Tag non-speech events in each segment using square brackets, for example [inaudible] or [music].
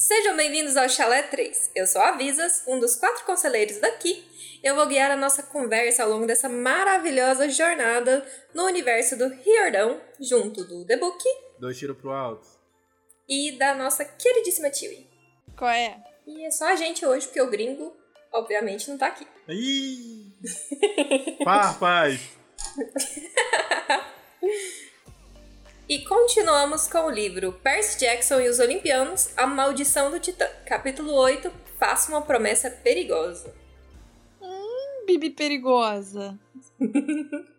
Sejam bem-vindos ao Chalé 3. Eu sou a Visas, um dos quatro conselheiros daqui. Eu vou guiar a nossa conversa ao longo dessa maravilhosa jornada no universo do Riordão, junto do The Book Dois tiros pro alto. e da nossa queridíssima Tiwi. Qual é? E é só a gente hoje, porque o gringo, obviamente, não tá aqui. Ih! [laughs] Pá, paz! [laughs] E continuamos com o livro Percy Jackson e os Olimpianos, A Maldição do Titã, capítulo 8, Faça uma Promessa Perigosa. Bibi perigosa. [laughs]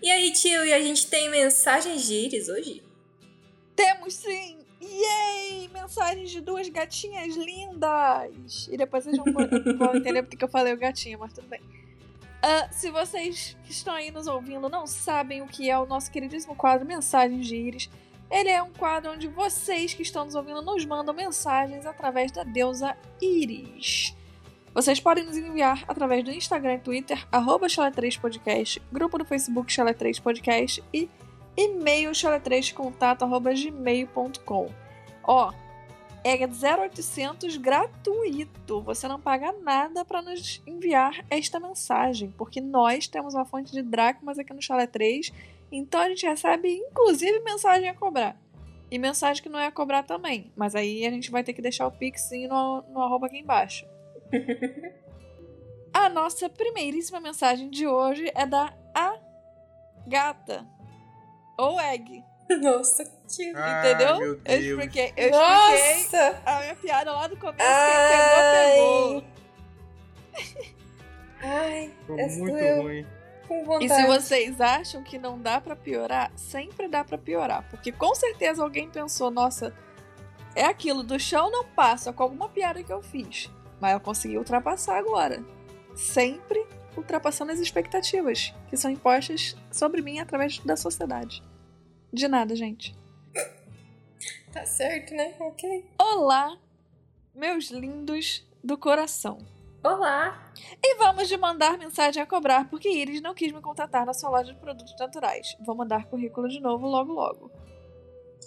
E aí, tio, e a gente tem mensagens de Iris hoje? Temos sim! Yay! Mensagens de duas gatinhas lindas! E depois vocês vão, vão entender porque que eu falei o gatinho, mas tudo bem. Ah, se vocês que estão aí nos ouvindo não sabem o que é o nosso queridíssimo quadro Mensagens de Íris, ele é um quadro onde vocês que estão nos ouvindo nos mandam mensagens através da deusa Íris. Vocês podem nos enviar através do Instagram e Twitter, arroba Chalé3podcast, grupo do Facebook Chalé3podcast e e-mail chalé3contato arroba gmail.com. Ó, é 0800 gratuito. Você não paga nada para nos enviar esta mensagem, porque nós temos uma fonte de dracmas aqui no Chalé 3, então a gente recebe inclusive mensagem a cobrar. E mensagem que não é a cobrar também, mas aí a gente vai ter que deixar o pixinho no, no arroba aqui embaixo. [laughs] a nossa primeiríssima mensagem de hoje é da A Gata. Ou Egg. [laughs] Nossa, tio. Entendeu? Ai, meu eu Deus. expliquei, eu expliquei Nossa! a minha piada lá do começo. Ai. Quem pegou, pegou. Ai, Ficou essa muito doeu. ruim. com E se vocês acham que não dá pra piorar, sempre dá pra piorar. Porque com certeza alguém pensou, nossa, é aquilo, do chão não passa com alguma piada que eu fiz. Mas eu consegui ultrapassar agora. Sempre ultrapassando as expectativas que são impostas sobre mim através da sociedade. De nada, gente. Tá certo, né? Ok. Olá, meus lindos do coração. Olá! E vamos de mandar mensagem a cobrar, porque Iris não quis me contratar na sua loja de produtos naturais. Vou mandar currículo de novo logo logo.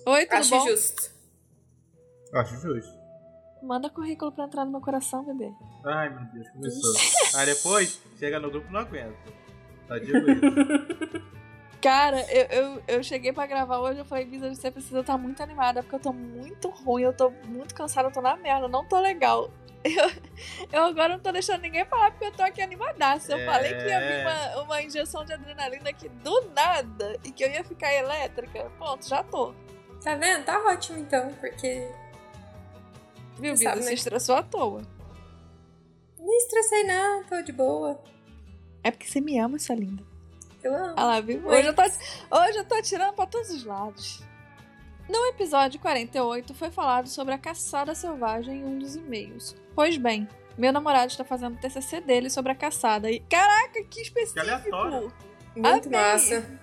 Oi, tudo Acho bom? justo. Acho justo. Manda currículo pra entrar no meu coração, bebê. Ai, meu Deus, começou. Aí depois, chega no grupo não aguenta. Tá de boa. [laughs] Cara, eu, eu, eu cheguei pra gravar hoje, eu falei, Bisa, você precisa estar muito animada, porque eu tô muito ruim, eu tô muito cansada, eu tô na merda, não tô legal. [laughs] Eu, eu agora não tô deixando ninguém falar porque eu tô aqui animadaça. Eu É. falei que ia vir uma, uma injeção de adrenalina aqui do nada e que eu ia ficar elétrica. Ponto, já tô. Tá vendo? Tá ótimo então, porque Viu, Você Bisa? sabe, Se né? estressou à toa. nem estressei não, tô de boa. É porque você me ama, essa linda. Eu amo. Ah lá, viu? Hoje eu tô, hoje eu tô atirando pra todos os lados. No episódio 48 foi falado sobre a caçada selvagem em um dos e-mails. Pois bem, meu namorado está fazendo o TCC dele sobre a caçada e... Caraca, que específico! aleatório. Muito amei. massa.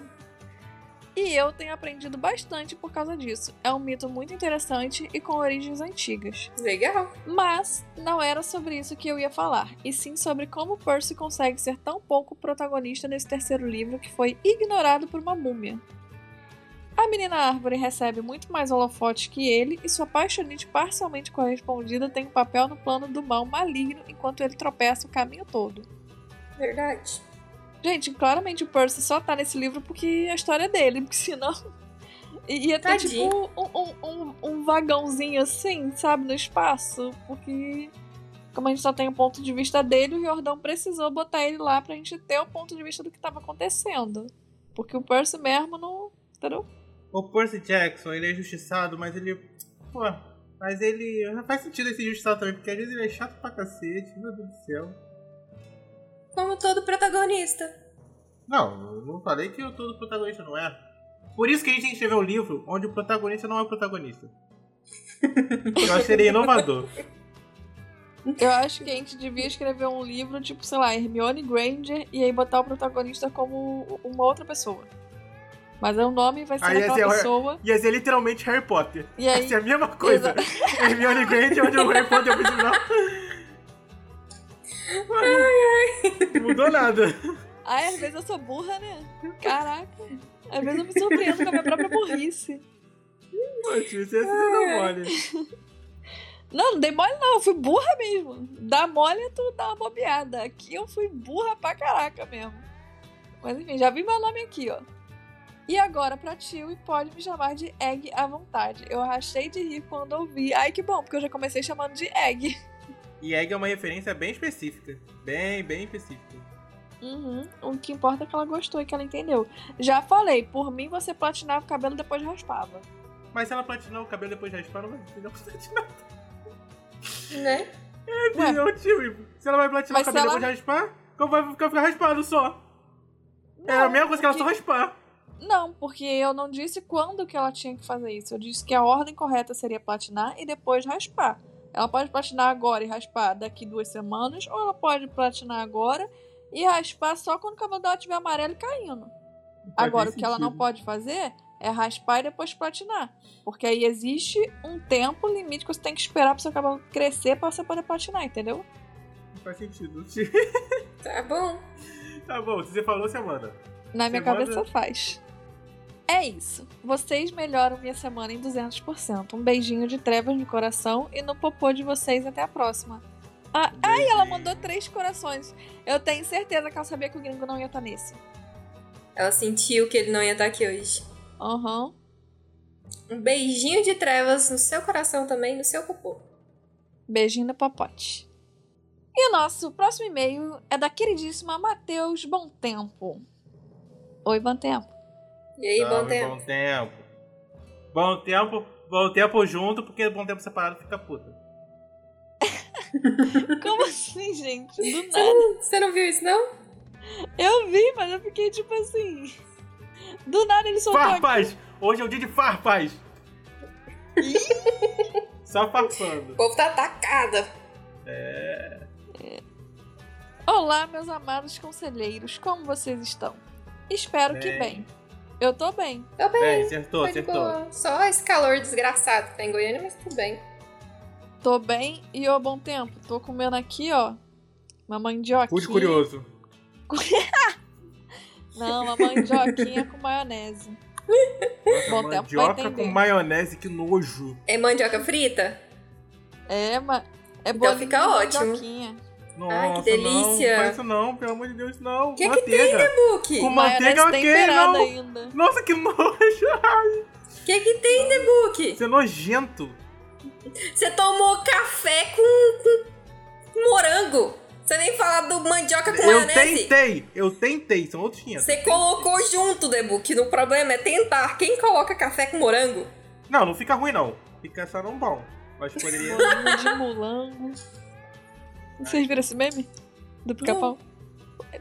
E eu tenho aprendido bastante por causa disso. É um mito muito interessante e com origens antigas. Legal. Mas não era sobre isso que eu ia falar, e sim sobre como Percy consegue ser tão pouco protagonista nesse terceiro livro que foi ignorado por uma múmia. A menina árvore recebe muito mais holofotes que ele, e sua paixonite parcialmente correspondida tem um papel no plano do mal maligno enquanto ele tropeça o caminho todo. Verdade. Gente, claramente o Percy só tá nesse livro porque a história é dele, porque senão. Ia ter Tadinho. tipo um, um, um, um vagãozinho assim, sabe, no espaço, porque. Como a gente só tem o ponto de vista dele, o Jordão precisou botar ele lá pra gente ter o ponto de vista do que tava acontecendo. Porque o Percy mesmo não. Entendeu? O Percy Jackson, ele é injustiçado, mas ele. Pô, mas ele. Não faz sentido esse injustiçado também, porque às vezes ele é chato pra cacete, meu Deus do céu. Como todo protagonista. Não, eu não falei que o todo protagonista não é. Por isso que a gente tem que escrever um livro onde o protagonista não é o protagonista. [laughs] Eu acho que seria inovador. Eu acho que a gente devia escrever um livro, tipo, sei lá, Hermione Granger, e aí botar o protagonista como uma outra pessoa. Mas aí o nome vai ser Aí ia daquela ser- pessoa. Ia ser literalmente Harry Potter. E aí, Ia ser a mesma coisa. [laughs] Hermione Granger, onde o Harry Potter é o principal. Não mudou nada. Ai, às vezes eu sou burra, né? Caraca. Às vezes eu me surpreendo com a minha própria burrice. Tio, você não mole. Não, não dei mole não, eu fui burra mesmo. Dá mole é tu dar uma bobeada. Aqui eu fui burra pra caraca mesmo. Mas enfim, já vi meu nome aqui, ó. E agora pra tio e pode me chamar de Egg à vontade. Eu rachei de rir quando ouvi. Ai, que bom, porque eu já comecei chamando de Egg. E egg é uma referência bem específica. Bem, bem específica. Uhum. O que importa é que ela gostou e que ela entendeu. Já falei, por mim você platinava o cabelo e depois raspava. Mas se ela platinar o cabelo depois de raspar, não vai [laughs] não vai platinar. Né? É, Ué. filho, tio. Se ela vai platinar Mas o cabelo ela- depois de raspar, como vai ficar, ficar raspado só? É a Não, mesma coisa que ela só raspar. Não, porque eu não disse quando que ela tinha que fazer isso. Eu disse que a ordem correta seria platinar e depois raspar. Ela pode platinar agora e raspar daqui duas semanas, ou ela pode platinar agora e raspar só quando o cabelo dela estiver amarelo e caindo. Agora, o que ela não sentido. pode fazer é raspar e depois platinar. Porque aí existe um tempo limite que você tem que esperar pro seu cabelo crescer pra você poder platinar, entendeu? Não faz sentido. [laughs] Tá bom. Tá bom, se você falou, você manda. Na minha Semana- cabeça faz. É isso. Vocês melhoram minha semana em 200%. Um beijinho de trevas no coração e no popô de vocês. Até a próxima. Ah, ai, ela mandou três corações. Eu tenho certeza que ela sabia que o gringo não ia estar nesse. Ela sentiu que ele não ia estar aqui hoje. Aham. Um beijinho de trevas no seu coração também, no seu popô. Beijinho no popote. E o nosso próximo e-mail é da queridíssima Matheus Bom Tempo. Oi, Bom Tempo. E aí, bom tempo. Bom tempo. Bom tempo, bom tempo junto, porque bom tempo separado fica puta. [laughs] Como assim, gente? Do Você nada. não, você não viu isso, não? Eu vi, mas eu fiquei tipo assim. Do nada ele soltou aqui. Farpas! Hoje é o dia de farpas! Só farpando. O povo tá atacado. Olá, meus amados conselheiros, como vocês estão? Espero que Bem. Eu tô bem. Tô bem. Bem, acertou, Foi acertou. boa. Só esse calor desgraçado que tá em Goiânia, mas tudo bem. Tô bem e ô bom tempo. Tô comendo aqui, ó. Uma mandioquinha. Pude curioso. [laughs] Não, uma mandioquinha com maionese. Nossa, Bom tempo vai mandioca entender. com maionese, que nojo. É mandioca frita? É, mas. É Então fica ótimo. mandioquinha. Nossa, Ai, que não, delícia. não faz isso não, pelo amor de Deus, não. Que que Manteiga. Book, Com o manteiga ok, temperada não. ainda. Nossa, que nojo. [laughs] que que tem, The Book? Você é nojento. Você tomou café com, com, morango. Você nem fala do mandioca com Eu maionese. tentei, eu tentei, são outros 500. Você colocou junto, The Book. No problema é tentar. Quem coloca café com morango? Não, não fica ruim não. Fica só não bom. Mas poderia... Bolinho de mulango. Vocês viram esse meme? Do pica-pau?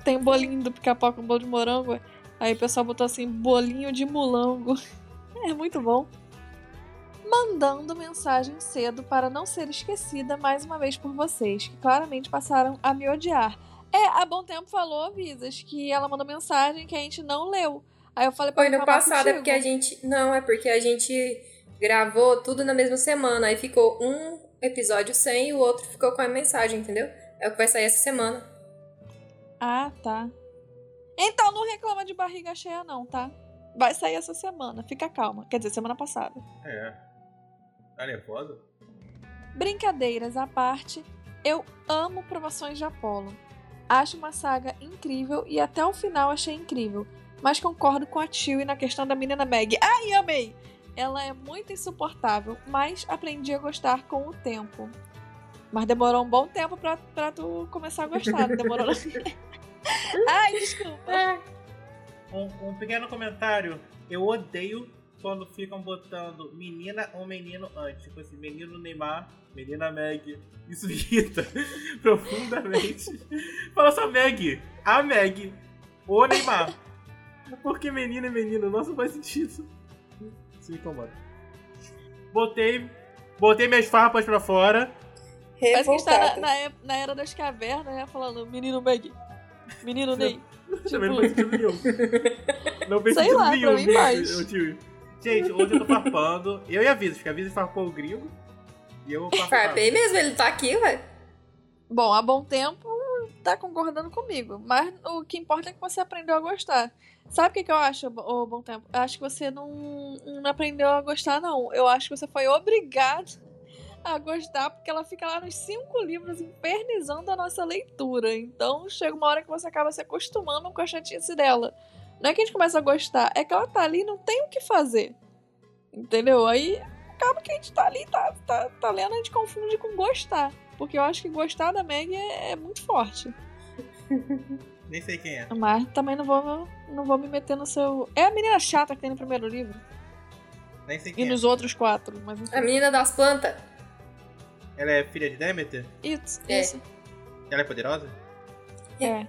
Tem um bolinho do pica-pau com bolo de morango. Aí o pessoal botou assim, bolinho de mulango. [laughs] É muito bom. Mandando mensagem cedo para não ser esquecida mais uma vez por vocês, que claramente passaram a me odiar. É, há bom tempo falou, Visas, que ela mandou mensagem que a gente não leu. Aí eu falei pra Foi no passado, é contigo. porque a gente. Não, é porque a gente gravou tudo na mesma semana. Aí ficou um episódio sem e o outro ficou com a mensagem, entendeu? É o que vai sair essa semana. Ah, tá. Então não reclama de barriga cheia, não, tá? Vai sair essa semana, fica calma. Quer dizer, semana passada. É. Tá nervosa? Brincadeiras à parte, eu amo Provações de Apolo. Acho uma saga incrível e até o final achei incrível. Mas concordo com a Tio na questão da menina Meg. Ai, amei! Ela é muito insuportável, mas aprendi a gostar com o tempo. Mas demorou um bom tempo pra, pra tu começar a gostar, demorou? [laughs] Ai, desculpa. Um, um pequeno comentário. Eu odeio quando ficam botando menina ou menino antes. Tipo assim, menino Neymar, menina Meg. Isso [laughs] irrita [laughs] profundamente. Fala só Meg. A Meg. O Neymar. Por que menina e menino? Nossa, não faz sentido. Me incomoda. Botei. Botei minhas farpas pra fora. Parece que a gente tá na, Revoltada. na, na era das cavernas, né? Falando menino Meg, menino Ney. [laughs] Também não faz sentido nenhum. Não Sei sentido lá, nenhum. pra mim faz. eu tive. Gente, hoje eu tô farpando. Eu e a Vidas, porque a Vidas farpou o gringo. E eu farpava. Farpei mesmo, ele tá aqui, velho. Bom, há bom tempo tá concordando comigo. Mas o que importa é que você aprendeu a gostar. Sabe o que, que eu acho, ô Bom Tempo? Eu acho que você não, não aprendeu a gostar, não. Eu acho que você foi obrigado a gostar, porque ela fica lá nos cinco livros infernizando a nossa leitura. Então chega uma hora que você acaba se acostumando com a chatice dela. Não é que a gente começa a gostar, é que ela tá ali e não tem o que fazer. Entendeu? Aí acaba que a gente tá ali, tá, tá, tá lendo, a gente confunde com gostar. Porque eu acho que gostar da Meg é, é muito forte. [laughs] Nem sei quem é. Mas também não vou, não vou me meter no seu. É a menina chata que tem no primeiro livro. Nem sei E quem é. nos outros quatro. Mas enfim. A menina das plantas. Ela é filha de Demeter? Isso, É. isso. Ela é poderosa? É.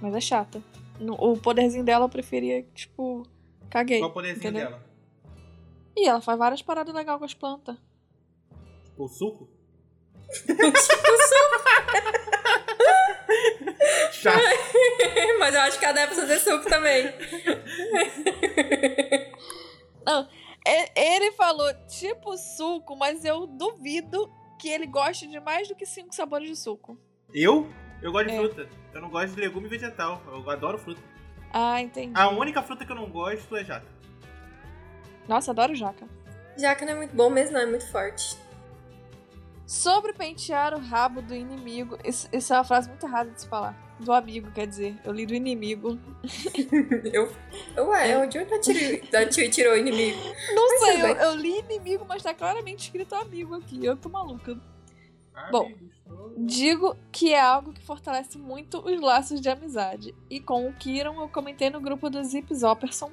Mas é chata. O poderzinho dela eu preferia, tipo, caguei. Qual o poderzinho entendeu? dela? E ela faz várias paradas legais com as plantas. O suco? Chato. [laughs] Mas eu acho que a precisa ter suco também. É- Ele falou tipo suco, mas eu duvido que ele goste de mais do que cinco sabores de suco. Eu? Eu gosto de É. fruta. Eu não gosto de legume vegetal. Eu adoro fruta. Ah, entendi. A única fruta que eu não gosto é jaca. Nossa, adoro jaca. Jaca não é muito bom mesmo, não, é muito forte. Sobre pentear o rabo do inimigo. Isso, isso é uma frase muito errada de se falar. Do amigo, quer dizer. Eu li do inimigo. [laughs] Eu, eu, ué, É. onde da tio tirou o inimigo? Não Mas sei, eu, eu li inimigo, mas tá claramente escrito amigo aqui. Eu tô maluca. Bom. Amigos, Digo que é algo que fortalece muito os laços de amizade. E com o Kiron eu comentei no grupo do Zip Zopperson.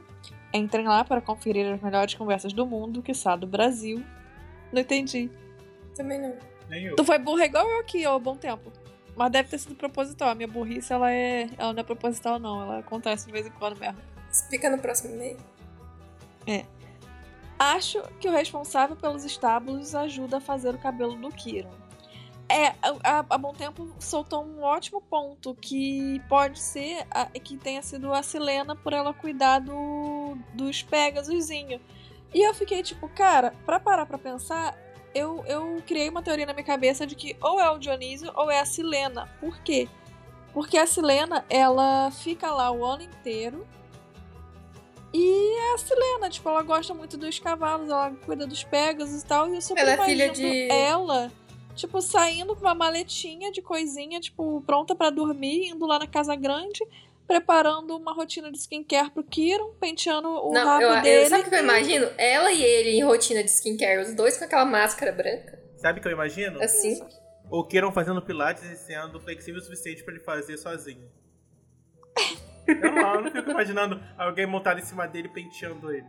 Entrem lá para conferir as melhores conversas do mundo, que do Brasil. Não entendi. Também não. Nem eu. Tu foi burra igual eu aqui, ó, bom tempo. Mas deve ter sido proposital. A minha burrice, ela é. Ela não é proposital, não. Ela acontece de vez em quando mesmo. Explica no próximo e-mail. Acho que o responsável pelos estábulos ajuda a fazer o cabelo do Kiron. É, a, a Bom Tempo soltou um ótimo ponto, que pode ser a- que tenha sido a Silena por ela cuidar do, dos Pegasusinho. E eu fiquei tipo, cara, pra parar pra pensar, eu, eu criei uma teoria na minha cabeça de que ou é o Dionísio ou é a Silena. Por quê? Porque a Silena, ela fica lá o ano inteiro e é a Silena, tipo, ela gosta muito dos cavalos, ela cuida dos Pegasus e tal. E eu super Ela é filha de- ela, tipo, saindo com uma maletinha de coisinha, tipo, pronta pra dormir, indo lá na casa grande, preparando uma rotina de skincare pro Kiron, penteando o não, rabo eu, eu- dele. sabe o que eu imagino? Ela e ele em rotina de skincare, os dois com aquela máscara branca. Sabe o que eu imagino? Assim. O Kiron fazendo pilates e sendo flexível o suficiente pra ele fazer sozinho. Eu não, eu não fico imaginando alguém montado em cima dele penteando ele.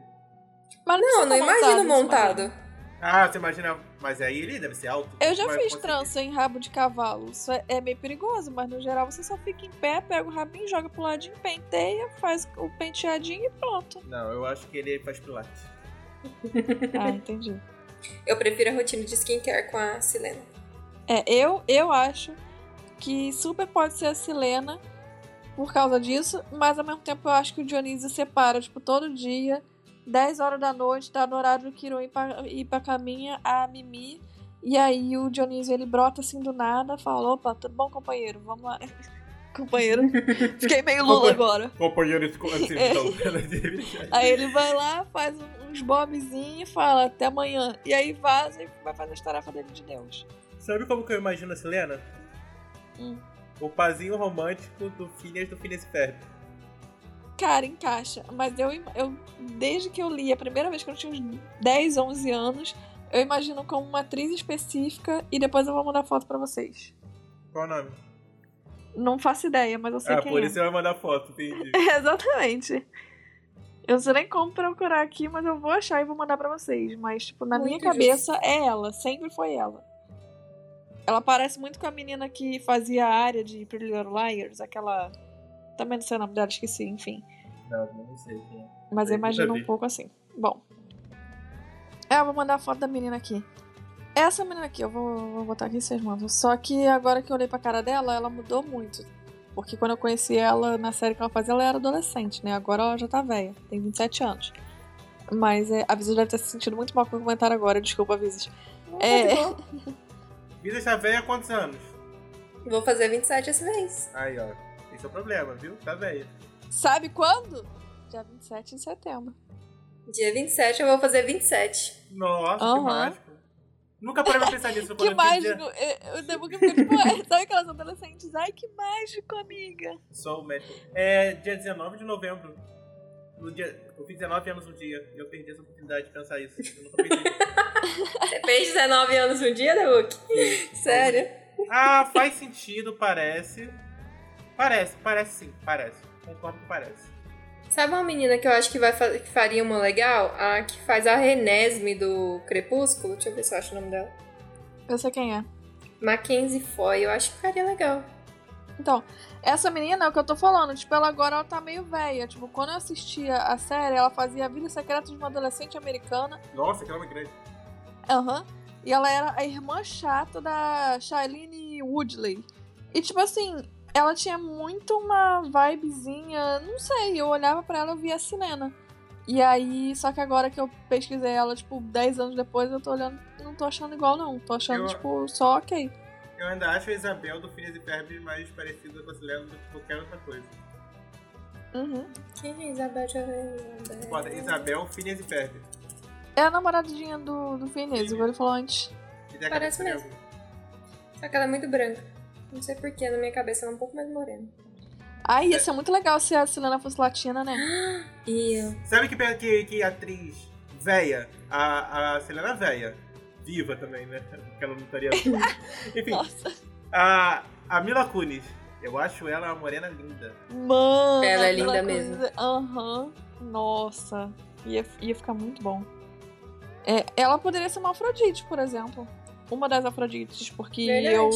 Mas Não, não tá imagino montado. Ah, você imagina. Mas aí ele deve ser alto. Eu já fiz trança em rabo de cavalo. Isso é, é meio perigoso, mas no geral você só fica em pé, pega o rabinho, joga pro ladinho, penteia, faz o penteadinho e pronto. Não, eu acho que ele faz pilates. [laughs] Ah, entendi. Eu prefiro a rotina de skincare com a Silena. É, eu, eu acho que super pode ser a Silena por causa disso, mas ao mesmo tempo eu acho que o Dionísio separa, tipo, todo dia, 10 horas da noite, tá no horário do Kiron ir pra, ir pra caminha, a Mimi. E aí o Dionísio ele brota assim do nada, fala: opa, tudo bom, companheiro? Vamos lá. [laughs] companheiro. Fiquei meio Lula agora. Companheiro assim, É. então. Aí ele vai lá, faz uns bobzinhos e fala até amanhã. E aí vaza e vai fazer as tarefas dele de Deus. Sabe como que eu imagino a Selena? Hum. O pazinho romântico do Phineas do Phineas Ferb. Cara, encaixa. Mas eu, eu, desde que eu li a primeira vez que eu tinha uns 10, 11 anos, eu imagino como uma atriz específica e depois eu vou mandar foto pra vocês. Qual o nome? Não faço ideia, mas eu sei ah, quem por é. isso você vai mandar foto, entendi. [laughs] Exatamente. Eu não sei nem como procurar aqui, mas eu vou achar e vou mandar pra vocês. Mas, tipo, na minha Muito cabeça é ela, sempre foi ela. Ela parece muito com a menina que fazia a área de Pretty Little Liars, aquela. Também não sei o nome dela, esqueci, enfim. Não, não sei quem é. Mas eu imagino a um pouco assim. Bom. É, eu vou mandar a foto da menina aqui. Essa menina aqui, eu vou, vou botar aqui vocês mandam. Só que agora que eu olhei pra cara dela, ela mudou muito. Porque quando eu conheci ela na série que ela fazia, ela era adolescente, né? Agora ela já tá velha, tem 27 anos. Mas é, a Visas deve ter se sentido muito mal com o comentário agora, desculpa, Visas. É, Vida está velha há quantos anos? Vou fazer 27 esse mês. Aí, ó. Esse é o problema, viu? Tá velho. Sabe quando? Dia 27 de setembro. Dia 27 eu vou fazer 27. Nossa, que Aham. mágico. Nunca parei pra pensar nisso. Que eu mágico! dia- É, O Debuga ficou tipo, é, [laughs] sabe aquelas adolescentes? Ai, que mágico, amiga. Sou o médico. É dia 19 de novembro. No dia... Eu fiz 19 anos um dia. E eu perdi essa oportunidade de pensar isso. Eu nunca pensei. [laughs] Você fez 19 anos um dia, Debook? Sério? Ah, faz sentido, parece. Parece, parece sim, parece. Concordo que parece. Sabe uma menina que eu acho que, vai que faria uma legal? A que faz a Renesme do Crepúsculo. Deixa eu ver se eu acho o nome dela. Eu sei quem é. Mackenzie Foy. Eu acho que ficaria legal. Então, essa menina é o que eu tô falando. Tipo, ela agora ela tá meio velha. Tipo, quando eu assistia a série, ela fazia a vida secreta de uma adolescente americana. Nossa, que nome grande. Aham. E ela era a irmã chata da Shailene Woodley. E, tipo assim, ela tinha muito uma vibezinha. Não sei, eu olhava pra ela e via a Silena. E aí, só que agora que eu pesquisei ela, tipo, 10 anos depois, eu tô olhando. Não tô achando igual, não. Tô achando, Eu- tipo, só ok. Eu ainda acho a Isabel do Phineas e Ferb mais parecida com a Selena do que qualquer outra coisa. Uhum. Quem é Isabel de Isabel? Foda, Isabel, Phineas e Ferb. É a namoradinha do, do Phineas, igual ele falou antes. Parece mesmo. Só que ela é muito branca. Não sei porquê, na minha cabeça ela é um pouco mais morena. Ai, ia ser muito legal se a Selena fosse latina, né? [gasps] E Sabe que, que, que atriz véia, a, a Selena véia, viva também, né? Porque ela não estaria. [laughs] Enfim, Nossa. a, a Mila Kunis. Eu acho ela uma morena linda. Mano. Ela é linda coisa- Aham. Nossa. Ia, ia ficar muito bom. É, ela poderia ser uma Afrodite, por exemplo. Uma das Afrodites, porque verdade. eu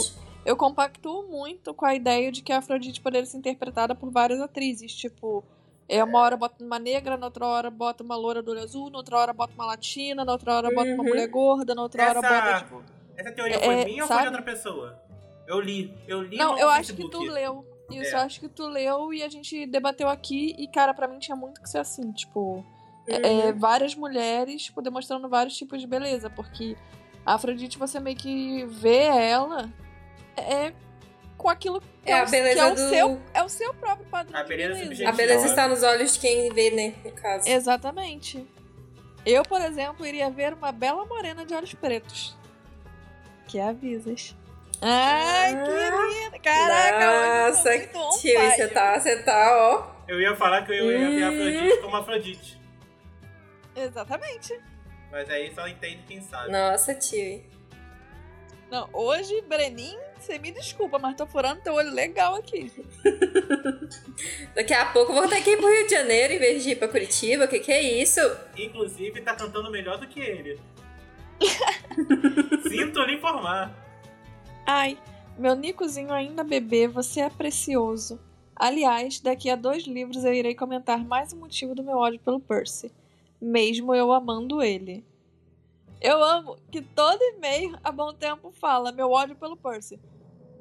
compactuo muito com a ideia de que a Afrodite poderia ser interpretada por várias atrizes. Tipo, é, uma hora bota uma negra, na outra hora bota uma loura do olho azul, na outra hora bota uma latina, na outra hora bota uma Uhum. mulher gorda, na outra hora Essa- bota, tipo. Essa teoria É, foi minha ou foi sabe? de outra pessoa? Eu li. Eu li Não, eu acho que Facebook. tu leu. Isso, É. eu acho que tu leu e a gente debateu aqui. E, cara, pra mim tinha muito que ser assim, tipo. é, Uhum. várias mulheres, tipo, demonstrando vários tipos de beleza. Porque a Afrodite, você meio que vê ela é com aquilo que É é, a o, beleza que é o do- seu é o seu próprio padrão A de beleza beleza. A beleza está nos olhos de quem vê, né? No caso. Exatamente. Eu, por exemplo, iria ver uma bela morena de olhos pretos. Que é a Visas. Ai, Ah. querida! Caraca, hoje eu Nossa, tô muito on tio, você tá, você tá, ó. Eu ia falar que eu ia ver a Hum. Afrodite como Afrodite. Exatamente. Mas aí só entende quem sabe. Nossa, tio. Não, hoje, Brenin, você me desculpa, mas tô furando teu olho legal aqui. [laughs] Daqui a pouco eu vou ter que ir pro Rio de Janeiro em vez de ir pra Curitiba. Que que é isso? Inclusive, tá cantando melhor do que ele. [laughs] Sinto lhe informar. Ai, meu Nicozinho ainda bebê, você é precioso. Aliás, daqui a dois livros eu irei comentar mais um motivo do meu ódio pelo Percy. Mesmo eu amando ele. Eu amo que todo e-mail a bom tempo fala meu ódio pelo Percy.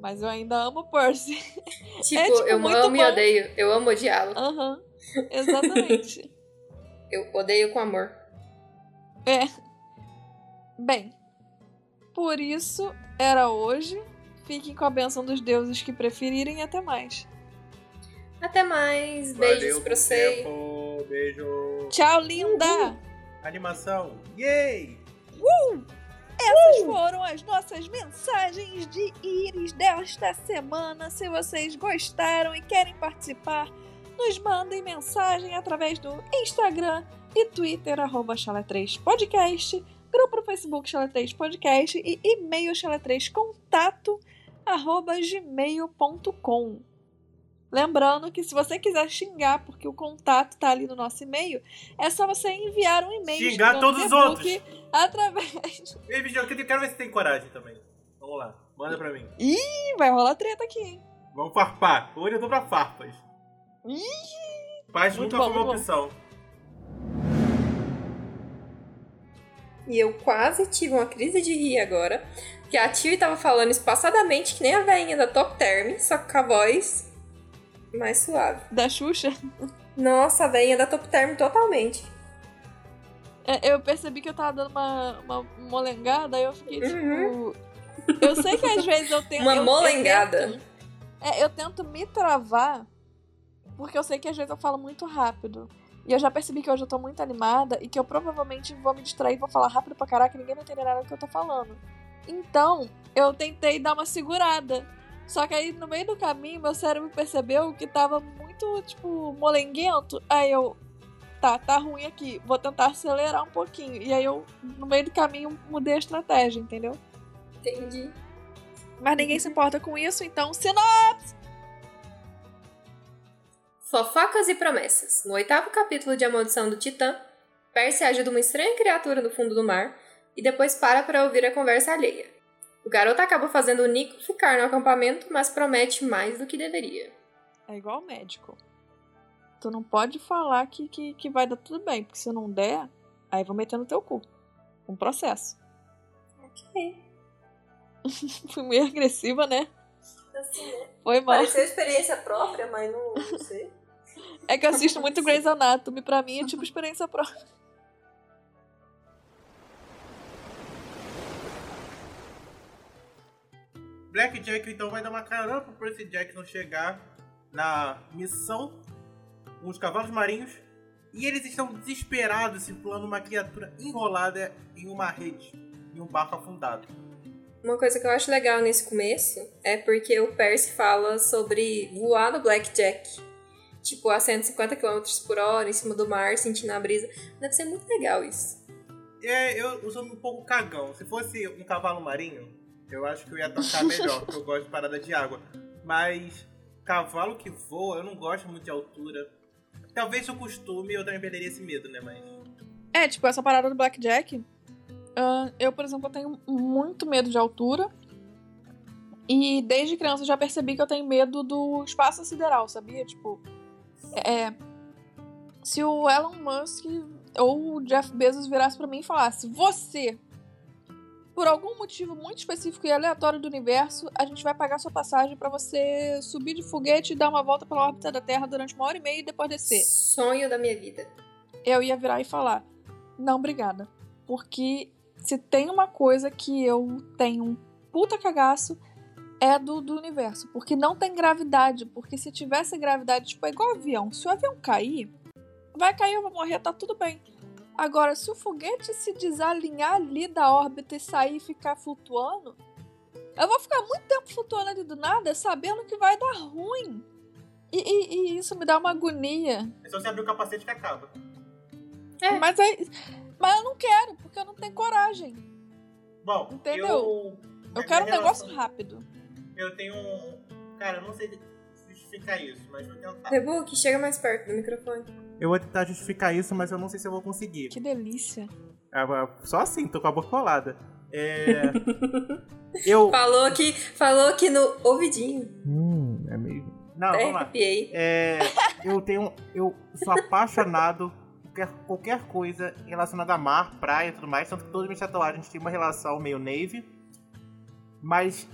Mas eu ainda amo o Percy. [laughs] Tipo, tipo, eu muito amo e bom. odeio. Eu amo odiá-lo. Aham, exatamente. [laughs] Eu odeio com amor. É. Bem, por isso era hoje. Fiquem com a benção dos deuses que preferirem e até mais. Até mais. Beijos Valeu pra você. tempo. Beijo. Tchau, linda! Animação. Yay! Essas foram as nossas mensagens de íris desta semana. Se vocês gostaram e querem participar, nos mandem mensagem através do Instagram e Twitter, arroba Chala3podcast, grupo no Facebook Chala3 Podcast e e-mail chala3contato, arroba gmail.com. Lembrando que se você quiser xingar, porque o contato tá ali no nosso e-mail, é só você enviar um e-mail Xingar todos os outros. Através Ei, vídeo, eu quero ver se tem coragem também. Vamos lá, manda pra mim. Ih, vai rolar treta aqui, hein? Vamos farpar. Hoje eu tô pra farpas. Ih, Paz Muito nunca foi uma opção. E eu quase tive uma crise de rir agora. Que a Tio tava falando espaçadamente, que nem a veinha da Top Term, só que com a voz mais suave. da Xuxa. Nossa, a veinha da Top Term totalmente. É, eu percebi que eu tava dando uma, uma molengada, aí eu fiquei Uhum. tipo. Eu sei que às vezes eu tenho. Uma eu, molengada. Eu tento, é, eu tento me travar, porque eu sei que às vezes eu falo muito rápido. E eu já percebi que hoje eu tô muito animada e que eu provavelmente vou me distrair vou falar rápido pra caraca ninguém vai entender nada do que eu tô falando. Então, eu tentei dar uma segurada. Só que aí no meio do caminho, meu cérebro percebeu que tava muito, tipo, molenguento. Aí eu. Tá, tá ruim aqui. Vou tentar acelerar um pouquinho. E aí eu, no meio do caminho, mudei a estratégia, entendeu? Entendi. Mas ninguém se importa com isso, então sinopse! Fofocas e promessas. No oitavo capítulo de A Maldição do Titã, Percy ajuda uma estranha criatura no fundo do mar e depois para para ouvir a conversa alheia. O garoto acaba fazendo o Nico ficar no acampamento, mas promete mais do que deveria. É igual médico. Tu não pode falar que, que, que vai dar tudo bem, porque se não der, aí vou meter no teu cu. Um processo. Ok. [laughs] Fui meio agressiva, né? Assim, né? Foi mal. Pareceu experiência própria, mas não, não sei. É que eu assisto muito Grey's Anatomy, pra mim é tipo experiência própria. Black Jack então vai dar uma caramba pro Percy Jackson chegar na missão com os cavalos marinhos. E eles estão desesperados simulando uma criatura enrolada em uma rede, em um barco afundado. Uma coisa que eu acho legal nesse começo é porque o Percy fala sobre voar no Blackjack. Tipo, a 150 km por hora, em cima do mar, sentindo a brisa. Deve ser muito legal isso. É, eu, eu sou um pouco cagão. Se fosse um cavalo marinho, eu acho que eu ia tocar melhor, porque eu gosto de parada de água. Mas cavalo que voa, eu não gosto muito de altura. Talvez se eu costume, eu também perderia esse medo, né? Mas. É, tipo, essa parada do Blackjack. ah, eu, por exemplo, tenho muito medo de altura. E desde criança eu já percebi que eu tenho medo do espaço sideral, sabia? Tipo, é. Se o Elon Musk ou o Jeff Bezos virasse pra mim e falasse: Você, por algum motivo muito específico e aleatório do universo, a gente vai pagar sua passagem pra você subir de foguete e dar uma volta pela órbita da Terra durante uma hora e meia e depois descer Sonho da minha vida. eu ia virar e falar: Não, obrigada. Porque se tem uma coisa que eu tenho um puta cagaço, é do, do universo. Porque não tem gravidade. Porque se tivesse gravidade, tipo, é igual avião. Se o avião cair, vai cair, eu vou morrer, tá tudo bem. Agora, se o foguete se desalinhar ali da órbita e sair e ficar flutuando, eu vou ficar muito tempo flutuando ali do nada, sabendo que vai dar ruim. E, e- e isso me dá uma agonia. É só você abrir o capacete que acaba. É. Mas, aí, mas eu não quero, porque eu não tenho coragem. Bom, Entendeu? eu. Eu quero um minha negócio relação- rápido. Eu tenho um. Cara, eu não sei justificar isso, mas vou tentar. Rebook, chega mais perto do microfone. Eu vou tentar justificar isso, mas eu não sei se eu vou conseguir. Que delícia. Ah, ah, Só assim, tô com a boca colada. É. [laughs] eu. Falou que, falou que no ouvidinho. Hum, é meio. Não, Até vamos lá. É, eu tenho. Eu sou apaixonado por qualquer, qualquer coisa relacionada a mar, praia e tudo mais. Tanto que todas as minhas tatuagens têm uma relação meio navy. Mas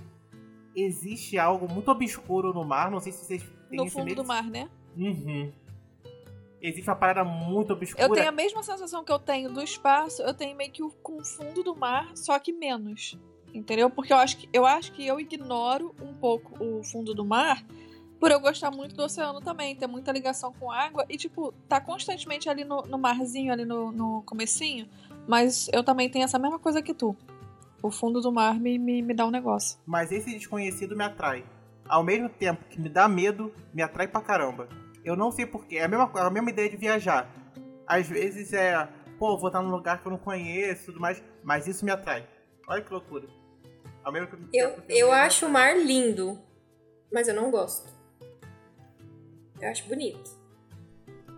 existe algo muito obscuro no mar. Não sei se vocês têm No esse fundo medo. do mar, né? Uhum. Existe uma parada muito obscura. Eu tenho a mesma sensação que eu tenho do espaço, eu tenho meio que o com o fundo do mar, só que menos. Entendeu? Porque eu acho que eu acho que eu ignoro um pouco o fundo do mar por eu gostar muito do oceano também, ter muita ligação com água e, tipo, tá constantemente ali no, no marzinho, ali no, no comecinho, mas eu também tenho essa mesma coisa que tu. O fundo do mar me, me, me dá um negócio. Mas esse desconhecido me atrai. Ao mesmo tempo que me dá medo, me atrai pra caramba. Eu não sei porquê. É a mesma, a mesma ideia de viajar. Às vezes é, pô, vou estar num lugar que eu não conheço e tudo mais, mas isso me atrai. Olha que loucura. Ao mesmo tempo Eu, que eu me acho o mar lindo, mas eu não gosto. Eu acho bonito.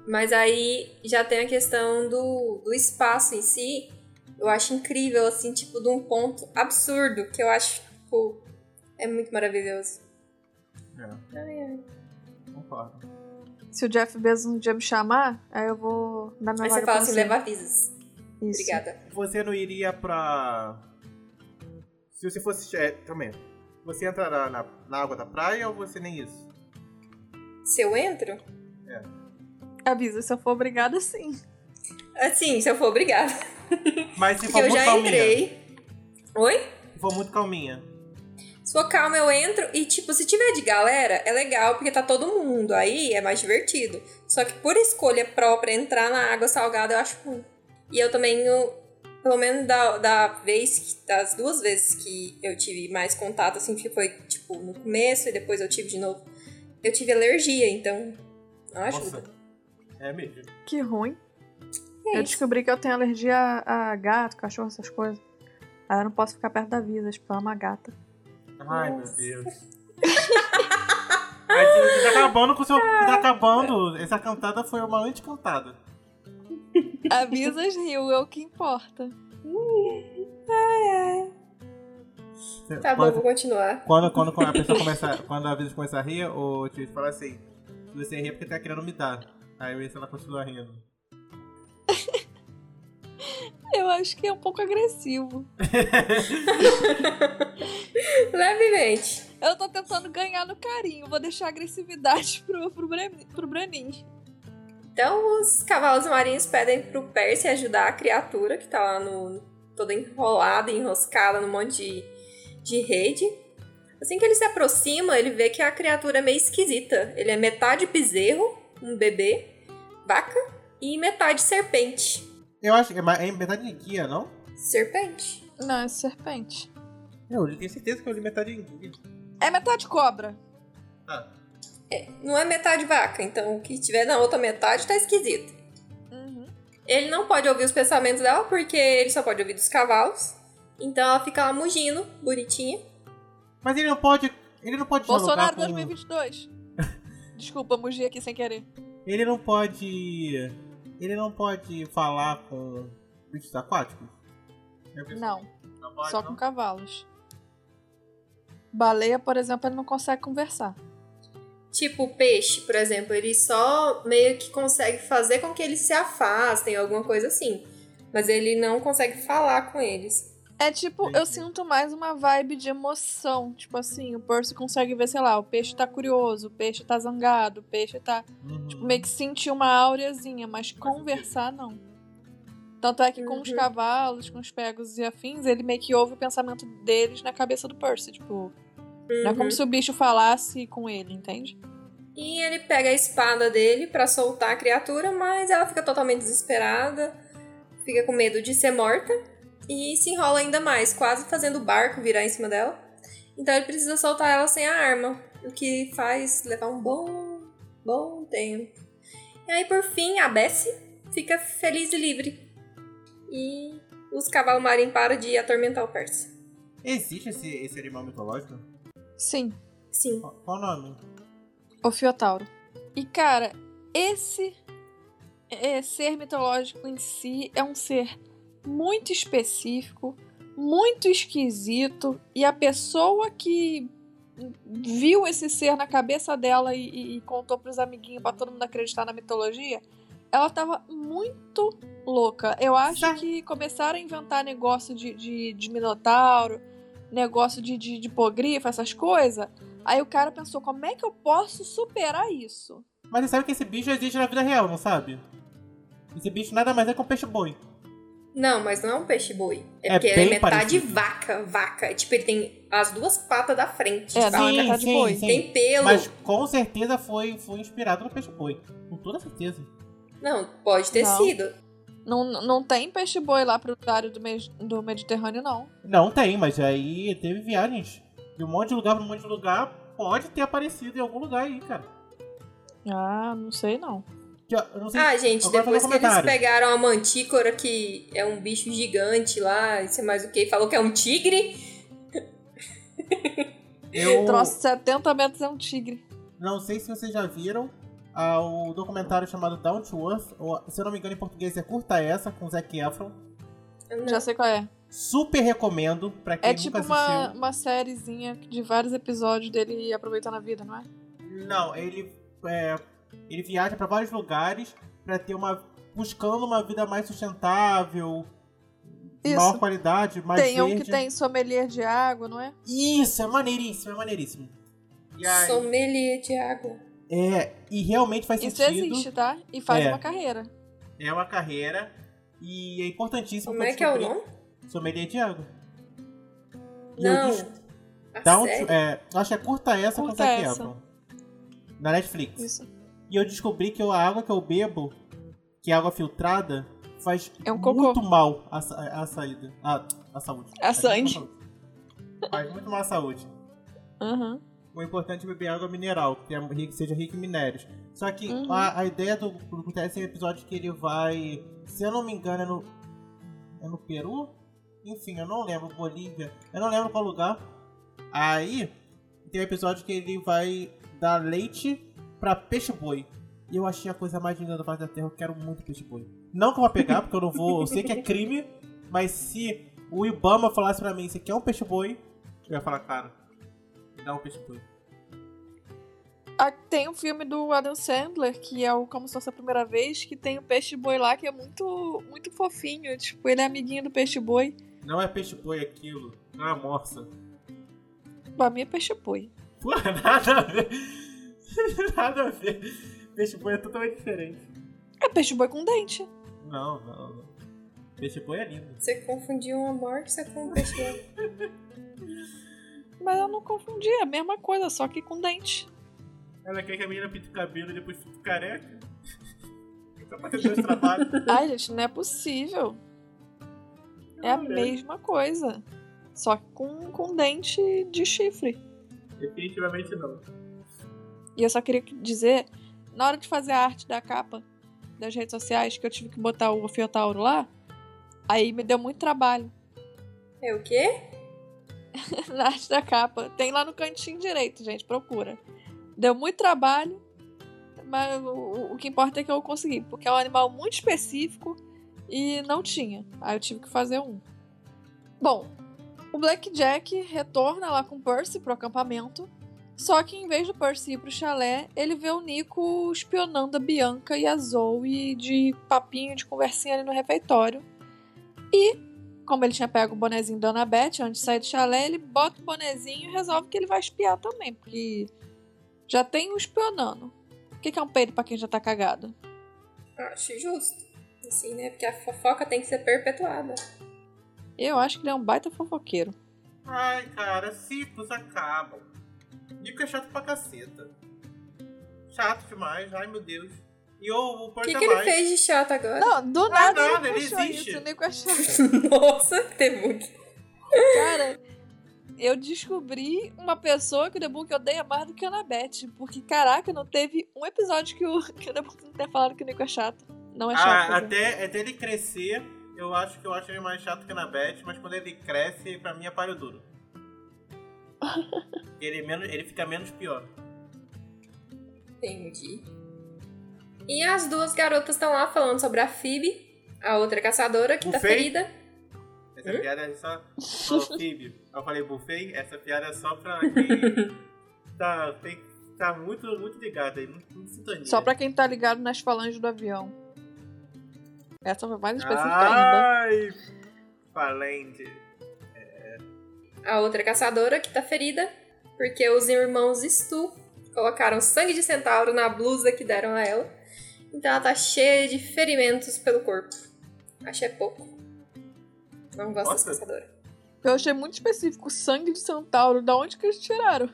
Mas aí já tem a questão do, do espaço em si. Eu acho incrível, assim, tipo, de um ponto absurdo, que eu acho, tipo, é muito maravilhoso. É, Ai, ai. concordo. Se o Jeff Bezos um dia me chamar, aí eu vou dar minha Aí você fala assim, leva avisos. Isso. Obrigada. Você não iria pra. Se você fosse. É, também. Você entrará na, na água da praia ou você nem isso? Se eu entro? Avisa, se eu for obrigada, sim. Assim, se eu for, obrigada. Mas se for Porque eu muito já calminha. entrei. Oi? Se for muito calminha. Se for calma, eu entro e, tipo, se tiver de galera, é legal porque tá todo mundo. Aí é mais divertido. Só que por escolha própria, entrar na água salgada eu acho ruim. E eu também, eu, pelo menos da, da vez, das duas vezes que eu tive mais contato, assim, que foi, tipo, no começo e depois eu tive de novo, eu tive alergia, então não ajuda. Nossa. É mesmo. Que ruim. É eu descobri que eu tenho alergia a, a gato, cachorro, essas coisas. Aí eu não posso ficar perto da Visas, porque ela é uma gata. Ai, meu. Deus. Mas você tá acabando com o seu. Você tá acabando. Essa cantada foi uma anticantada. A Visas riu, é o que importa. Você- Tá bom, quando, vou continuar. quando, quando, quando a pessoa começa. [laughs] Quando a vida começa a rir, o tio fala assim: se você rir é porque tá querendo me dar. Aí eu ela continua rindo. [laughs] Eu acho que é um pouco agressivo. [laughs] Levemente. Eu tô tentando ganhar no carinho. Vou deixar a agressividade [laughs] pro, pro, pro Brenin. Então, os cavalos marinhos pedem pro Percy ajudar a criatura que tá lá no. toda enrolada, enroscada num monte de, de rede. Assim que ele se aproxima, ele vê que a criatura é meio esquisita. Ele é metade bezerro, um bebê, vaca, e metade serpente. Eu acho que é é metade de guia, não? Serpente. Não, é serpente. Eu tenho certeza que eu li metade de guia. É metade cobra. Ah, Não é metade vaca, então o que tiver na outra metade tá esquisito. Uhum. Ele não pode ouvir os pensamentos dela, porque ele só pode ouvir dos cavalos. Então ela fica lá mugindo, bonitinha. Mas ele não pode. Ele não pode Bolsonaro com... 2022. [laughs] Desculpa, mugi aqui sem querer. Ele não pode. Ele não pode falar com bichos aquáticos? É Não, Não pode, só não? com cavalos. Baleia, por exemplo, ele não consegue conversar. Tipo, o peixe, por exemplo, ele só meio que consegue fazer com que eles se afastem, alguma coisa assim. Mas ele não consegue falar com eles. É tipo, eu sinto mais uma vibe de emoção. Tipo assim, o Percy consegue ver, sei lá, o peixe tá curioso, o peixe tá zangado, o peixe tá. Uhum. Tipo, meio que sentir uma áureazinha, mas conversar não. Tanto é que com os Uhum. cavalos, com os pegos e afins, ele meio que ouve o pensamento deles na cabeça do Percy. Tipo, não é como Uhum. se o bicho falasse com ele, entende? E ele pega a espada dele pra soltar a criatura, mas ela fica totalmente desesperada, fica com medo de ser morta e se enrola ainda mais, quase fazendo o barco virar em cima dela. Então ele precisa soltar ela sem a arma, o que faz levar um bom, bom tempo. E aí por fim a Bessie fica feliz e livre. E os cavalos marinhos param de atormentar o Percy. Existe esse, esse animal mitológico? Sim, Sim. Qual, qual o nome? o Fiotauro. E cara, esse é, ser mitológico em si é um ser muito específico, muito esquisito, e a pessoa que viu esse ser na cabeça dela e, e- e contou pros amiguinhos pra todo mundo acreditar na mitologia, ela tava muito louca. Eu acho Sa- que começaram a inventar negócio de, de, de minotauro, negócio de, de, de hipogrifo, essas coisas. Aí o cara pensou, como é que eu posso superar isso? Mas você sabe que esse bicho existe na vida real, não sabe? Esse bicho nada mais é que um peixe-boi. Não, mas não é um peixe-boi. É, É porque ele é metade parecido. vaca, vaca. Tipo, ele tem as duas patas da frente. É, de não, é metade boi. Tem pelo. Mas com certeza foi, foi inspirado no peixe-boi. Com toda certeza. Não, pode ter Não. sido. Não, não tem peixe-boi lá pro área do, me- do Mediterrâneo, não. Não tem, mas aí teve viagens de um monte de lugar pra um monte de lugar. Pode ter aparecido em algum lugar aí, cara. Ah, não sei não. Que, ó, eu não sei. Ah, gente, depois que um eles pegaram a mantícora, que é um bicho gigante lá, e sei mais o que, falou que é um tigre. [laughs] eu Troço 70 metros é um tigre. não sei se vocês já viram ah, o documentário chamado Down to Earth. Ou, se eu não me engano, em português é Curta Essa, com Zac Efron. Não. Já sei qual é. Super recomendo pra quem É nunca tipo assistiu. uma, uma sériezinha de vários episódios dele aproveitando a vida, não é? Não, ele é, ele viaja pra vários lugares pra ter uma buscando uma vida mais sustentável, de Isso. maior qualidade, mais tem um verde. que tem sommelier de água, não é? Isso, é maneiríssimo, é maneiríssimo. E aí, Sommelier de água. é, e realmente faz Isso sentido. existe, tá? E faz É. uma carreira. É uma carreira e é importantíssimo Como é que é o nome? Sommelier de água. Não. des- A Dá um, é, acho que é curta essa Curta Zac essa. Efron. Na Netflix. Isso. E eu descobri que a água que eu bebo, que é água filtrada, faz É um muito mal à, sa- à saída. À, à saúde. Muito sangue. Faz muito mal à saúde. Aham. O importante é beber água mineral, que é rico- seja rica em minérios. Só que Uhum. a, a ideia do acontece é um episódio que ele vai. Se eu não me engano, é no. É no Peru? Enfim, eu não lembro, Bolívia. Eu não lembro qual lugar. Aí tem um episódio que ele vai dar leite pra peixe-boi. E eu achei a coisa mais linda da face da terra. Eu quero muito peixe-boi. Não que eu vou pegar, porque eu não vou. Eu sei que é crime. [laughs] Mas se o Ibama falasse pra mim, você quer um peixe-boi? Eu ia falar, cara, me dá um peixe-boi. Ah, Tem um filme do Adam Sandler, que é o Como Se Fosse a Primeira Vez, que tem o peixe boi lá, que é muito, muito fofinho. Tipo, ele é amiguinho do peixe boi. Não é peixe-boi aquilo, não é morsa. Pra mim é peixe boi. Pô, [laughs] nada a ver. [laughs] nada a ver. Peixe-boi é totalmente diferente. É peixe boi com dente. Não, não, não. Peixe-boi é lindo. Você confundiu uma morsa com um peixe. [laughs] Mas eu não confundi, é a mesma coisa, só que com dente. Ela quer que a menina pinte o cabelo e depois fique careca. [laughs] Pra ter dois trabalhos. Ai, gente, não é possível. É a mesma coisa. Só que com, com dente de chifre. Definitivamente não. E eu só queria dizer, na hora de fazer a arte da capa das redes sociais, que eu tive que botar o Fiotauro lá, aí me deu muito trabalho. É o quê? [laughs] na arte da capa. Tem lá no cantinho direito, gente, procura. Deu muito trabalho, mas o, o que importa é que eu consegui, porque é um animal muito específico e não tinha. Aí eu tive que fazer um. Bom, o Blackjack retorna lá com o Percy pro acampamento. Só que em vez do Percy ir pro chalé, ele vê o Nico espionando a Bianca e a Zoe de papinho, de conversinha ali no refeitório. E como ele tinha pego o bonezinho da Annabeth antes de sair do chalé, ele bota o bonezinho e resolve que ele vai espiar também, porque já tem um espionando. O que que é um peido pra quem já tá cagado? Acho justo. Assim, né? Porque a fofoca tem que ser perpetuada. Eu acho que ele é um baita fofoqueiro. Ai, cara, ciclos acabam. Nico é chato pra caceta. Chato demais, ai meu Deus. E o, o que, é que ele fez de chato agora? Não, do Não é nada, nada, ele ele puxou existe. isso, o Nico é chato. Nossa, Temuque. Cara, eu descobri uma pessoa que o Debunk odeia mais do que a Annabeth. Porque, caraca, não teve um episódio que o, que o Debunk não tenha falado que o Nico é chato. Não é chato. Ah, quer dizer. até, até ele crescer, eu acho que eu acho ele mais chato que na Beth, mas quando ele cresce, pra mim é páreo duro. [laughs] ele, é menos, ele fica menos pior. Entendi. E as duas garotas estão lá falando sobre a Phoebe, a outra caçadora que tá Buffet? ferida. Essa Hum? piada é só. Ô, [laughs] Phoebe, eu falei buffet, essa piada é só pra quem [laughs] tá, tem, tá muito, muito ligado aí, muito, muito sintonia. Só pra quem tá ligado nas falanges do avião. Essa foi mais específica ainda. Ai, falente. A outra caçadora que tá ferida, porque os irmãos Stu colocaram sangue de centauro na blusa que deram a ela. Então ela tá cheia de ferimentos pelo corpo. Achei pouco. Não gosto Nossa. dessa caçadora. Eu achei muito específico. Sangue de centauro. Da onde que eles tiraram?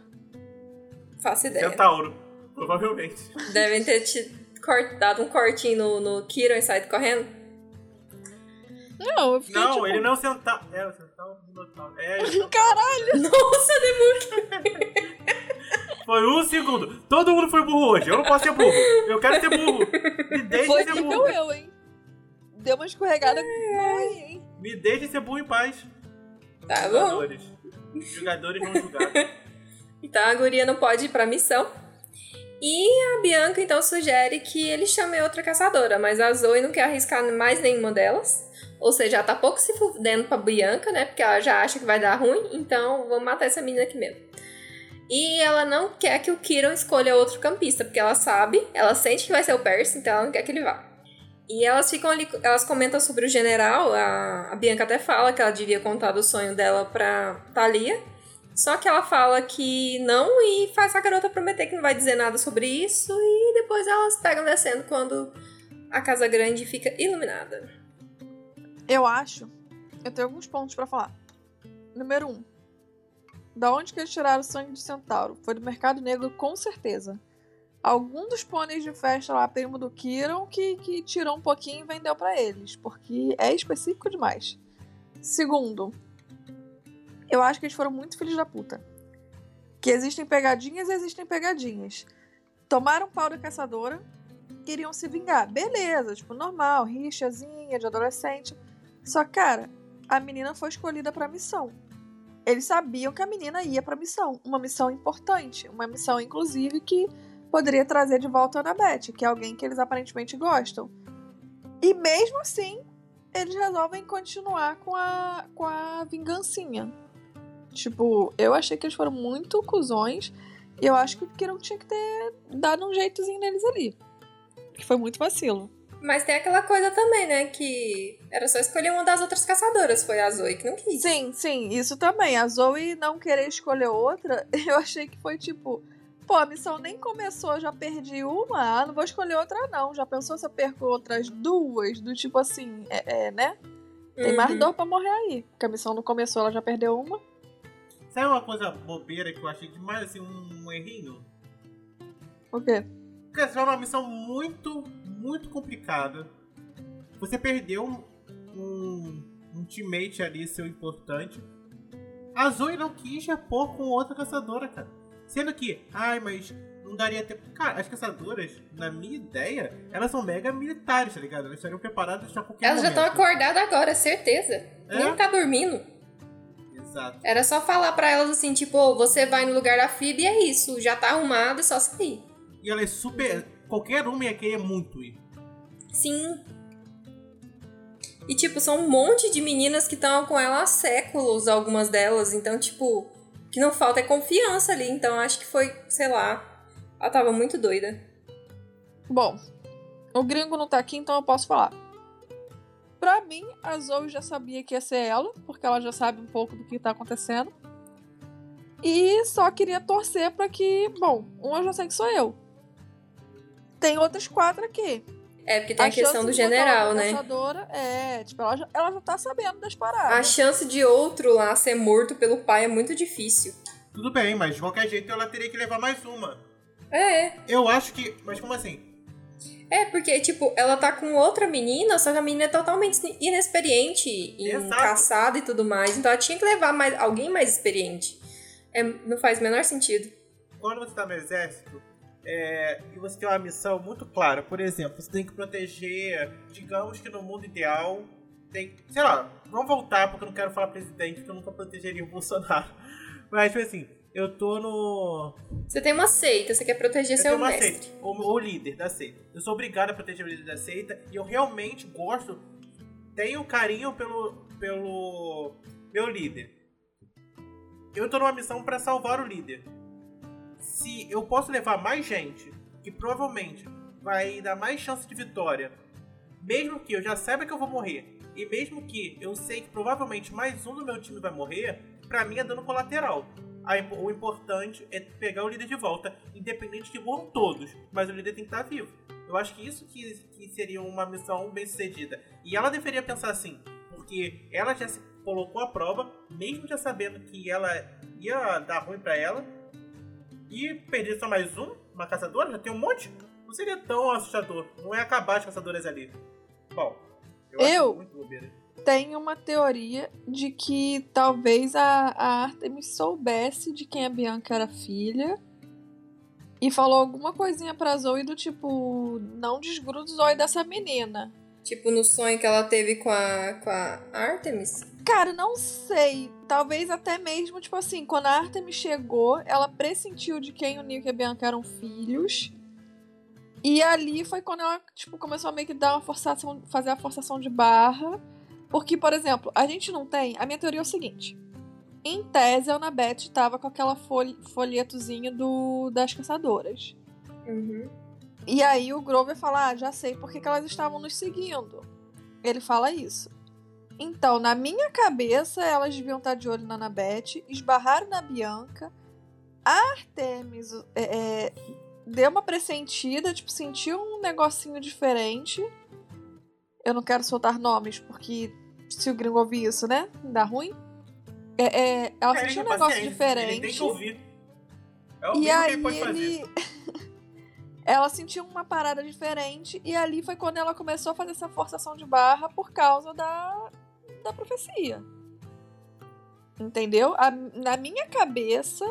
Faço ideia. Centauro, provavelmente. Devem ter te cort- dado um cortinho no, no Kiron e saído correndo. Não, eu fiquei Não, tipo... ele não é o centauro. É, o minotauro. É, é. Caralho! Nossa, Debug! [laughs] Foi um segundo. Todo mundo foi burro hoje. Eu não posso ser burro. Eu quero ser burro. Me deixe Foi ser burro. eu, hein? Deu uma escorregada boa aí, hein? Me deixe ser burro em paz. Tá bom. Jogadores. Os jogadores vão julgar. [laughs] Então a guria não pode ir pra missão. E a Bianca então sugere que ele chame outra caçadora, mas a Zoe não quer arriscar mais nenhuma delas. Ou seja, ela tá pouco se fudendo pra Bianca, né? Porque ela já acha que vai dar ruim, então vamos matar essa menina aqui mesmo. E ela não quer que o Kiron escolha outro campista, porque ela sabe, ela sente que vai ser o Percy, então ela não quer que ele vá. E elas ficam ali, elas comentam sobre o general, a, a Bianca até fala que ela devia contar do sonho dela pra Thalia. Só que ela fala que não e faz a garota prometer que não vai dizer nada sobre isso e depois elas pegam descendo quando a casa grande fica iluminada. Eu acho. Eu tenho alguns pontos pra falar. Número um. Da onde que eles tiraram o sangue de centauro? Foi do mercado negro, com certeza. Algum dos pôneis de festa lá, primo do Kiron, que, que tirou um pouquinho e vendeu para eles, porque é específico demais. Segundo, eu acho que eles foram muito filhos da puta. Que existem pegadinhas existem pegadinhas. Tomaram pau da caçadora, queriam se vingar. Beleza, tipo, normal, rixazinha de adolescente. Só, cara, a menina foi escolhida pra missão. Eles sabiam que a menina ia pra missão. Uma missão importante. Uma missão, inclusive, que poderia trazer de volta a Annabeth, que é alguém que eles aparentemente gostam. E mesmo assim, eles resolvem continuar com a, com a vingancinha. Tipo, eu achei que eles foram muito cuzões. E eu acho que o Kiron tinha que ter dado um jeitozinho neles ali. Que foi muito vacilo. Mas tem aquela coisa também, né? Que era só escolher uma das outras caçadoras. Foi a Zoe que não quis. Sim, sim, isso também. A Zoe não querer escolher outra, [laughs] eu achei que foi tipo. Pô, a missão nem começou, já perdi uma, ah, não vou escolher outra, não. Já pensou se eu perco outras duas? Do tipo assim, é, é né? Tem Uhum. mais dor pra morrer aí. Porque a missão não começou, ela já perdeu uma. Sabe uma coisa bobeira que eu achei demais, assim, um, um errinho? O quê? Porque você vai numa missão muito, muito complicada. Você perdeu um, um, um teammate ali, seu importante. A Zoe não quis repor com outra caçadora, cara. Sendo que, ai, mas não daria tempo. Cara, as caçadoras, na minha ideia, elas são mega militares, tá ligado? Elas estariam preparadas pra qualquer Elas já momento. estão acordadas agora, certeza. É? Nem tá dormindo. Exato. Era só falar pra elas assim, tipo, "Ô, você vai no lugar da Phoebe e é isso. Já tá arrumado, é só sair. E ela é super. Qualquer uma ia querer muito ir. Sim. E, tipo, são um monte de meninas que estão com ela há séculos, algumas delas. Então, tipo, o que não falta é confiança ali. Então, acho que foi, sei lá. Ela tava muito doida. Bom, o gringo não tá aqui, então eu posso falar. Pra mim, a Zoe já sabia que ia ser ela, porque ela já sabe um pouco do que tá acontecendo. E só queria torcer pra que, bom, um eu já sei que sou eu. Tem outras quatro aqui. É, porque tem a, questão chance do general, né? caçadora é, tipo, ela já, ela já tá sabendo das A paradas. chance de outro lá ser morto pelo pai é muito difícil. Tudo bem, mas de qualquer jeito ela teria que levar mais uma. É, Eu acho que. Mas como assim? É, porque, tipo, ela tá com outra menina, só que a menina é totalmente inexperiente em Exato. caçada e tudo mais. Então ela tinha que levar mais, alguém mais experiente. É, não faz o menor sentido. Quando você tá no exército é, e você tem uma missão muito clara, por exemplo, você tem que proteger, digamos que no mundo ideal, tem. Sei lá, vamos voltar porque eu não quero falar presidente, porque eu nunca protegeria o Bolsonaro. [laughs] Mas, tipo assim, eu tô no. Você tem uma seita, você quer proteger Eu seu tenho uma mestre. seita, ou o líder da seita. Eu sou obrigado a proteger o líder da seita e eu realmente gosto, tenho carinho pelo, pelo meu líder. Eu tô numa missão pra salvar o líder. Se eu posso levar mais gente, que provavelmente vai dar mais chance de vitória, mesmo que eu já saiba que eu vou morrer, e mesmo que eu sei que provavelmente mais um do meu time vai morrer, pra mim é dano colateral. O importante é pegar o líder de volta, independente que morram todos, mas o líder tem que estar vivo. Eu acho que isso que, que seria uma missão bem sucedida. E ela deveria pensar assim, porque ela já se colocou à prova, mesmo já sabendo que ela ia dar ruim pra ela, e perder só mais um, uma caçadora, já tem um monte, não seria tão assustador. Não é acabar as caçadoras ali. Bom, eu, Eu? acho muito bobeira. Tem uma teoria de que talvez a, a Artemis soubesse de quem a Bianca era filha e falou alguma coisinha pra Zoe do tipo: não desgruda o Zoe dessa menina. Tipo, no sonho que ela teve com a, com a Artemis. Cara, não sei. Talvez até mesmo, tipo assim, quando a Artemis chegou, ela pressentiu de quem o Nick e a Bianca eram filhos. E ali foi quando ela, tipo, começou a meio que dar uma forçação, fazer a forçação de barra. Porque, por exemplo, a gente não tem. A minha teoria é o seguinte. Em tese, a Annabeth tava com aquela fol folhetozinho do, das caçadoras. Uhum. E aí o Grover fala: Ah, já sei por que que elas estavam nos seguindo. Ele fala isso. Então, na minha cabeça, elas deviam estar de olho na Annabeth, esbarraram na Bianca. A Artemis é, é, deu uma pressentida, tipo, sentiu um negocinho diferente. Eu não quero soltar nomes, porque se o gringo ouvir isso, né? Dá ruim. É, é, ela sentiu um negócio paciência, diferente. Ele tem que ouvir. É o E que aí fazer. ele. [laughs] ela sentiu uma parada diferente e ali foi quando ela começou a fazer essa forçação de barra por causa da, da profecia. Entendeu? A- na minha cabeça,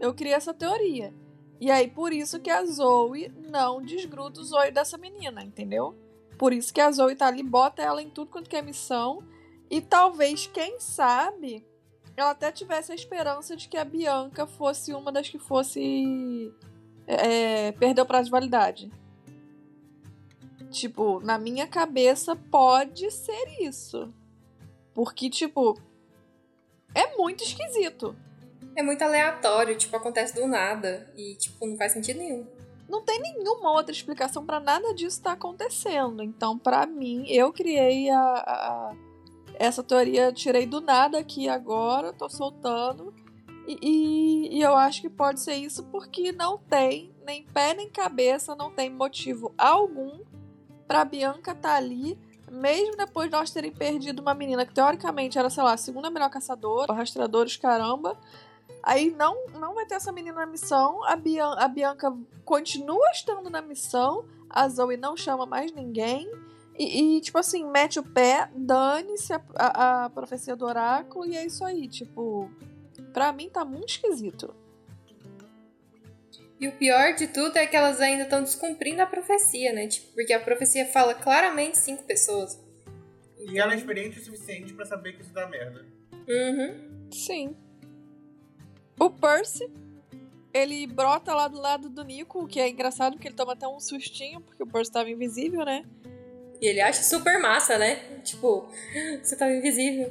eu criei essa teoria. E aí, por isso que a Zoe não desgruda o Zoe dessa menina, entendeu? Por isso que a Zoe tá ali, bota ela em tudo quanto que é missão. E talvez, quem sabe, ela até tivesse a esperança de que a Bianca fosse uma das que fosse. É, perdeu o prazo de validade. Tipo, na minha cabeça pode ser isso. Porque, tipo, é muito esquisito. É muito aleatório, tipo, acontece do nada. E, tipo, não faz sentido nenhum. Não tem nenhuma outra explicação pra nada disso estar acontecendo. Então, pra mim, eu criei a, a- essa teoria, tirei do nada aqui agora, tô soltando. E, e- e eu acho que pode ser isso porque não tem nem pé nem cabeça, não tem motivo algum pra Bianca estar ali, mesmo depois de nós terem perdido uma menina que teoricamente era, sei lá, a segunda melhor caçadora, rastreadores, caramba. Aí não, não vai ter essa menina na missão. A, Bian a Bianca continua estando na missão. A Zoe não chama mais ninguém. E, e, tipo assim, mete o pé, dane-se a, a, a profecia do oráculo. E é isso aí. Tipo, pra mim tá muito esquisito. E o pior de tudo é que elas ainda estão descumprindo a profecia, né? Tipo, porque a profecia fala claramente cinco pessoas. E ela é experiente o suficiente pra saber que isso dá merda. Uhum. Sim. O Percy, ele brota lá do lado do Nico, o que é engraçado porque ele toma até um sustinho, porque o Percy tava invisível, né? E ele acha super massa, né? Tipo, você tava invisível.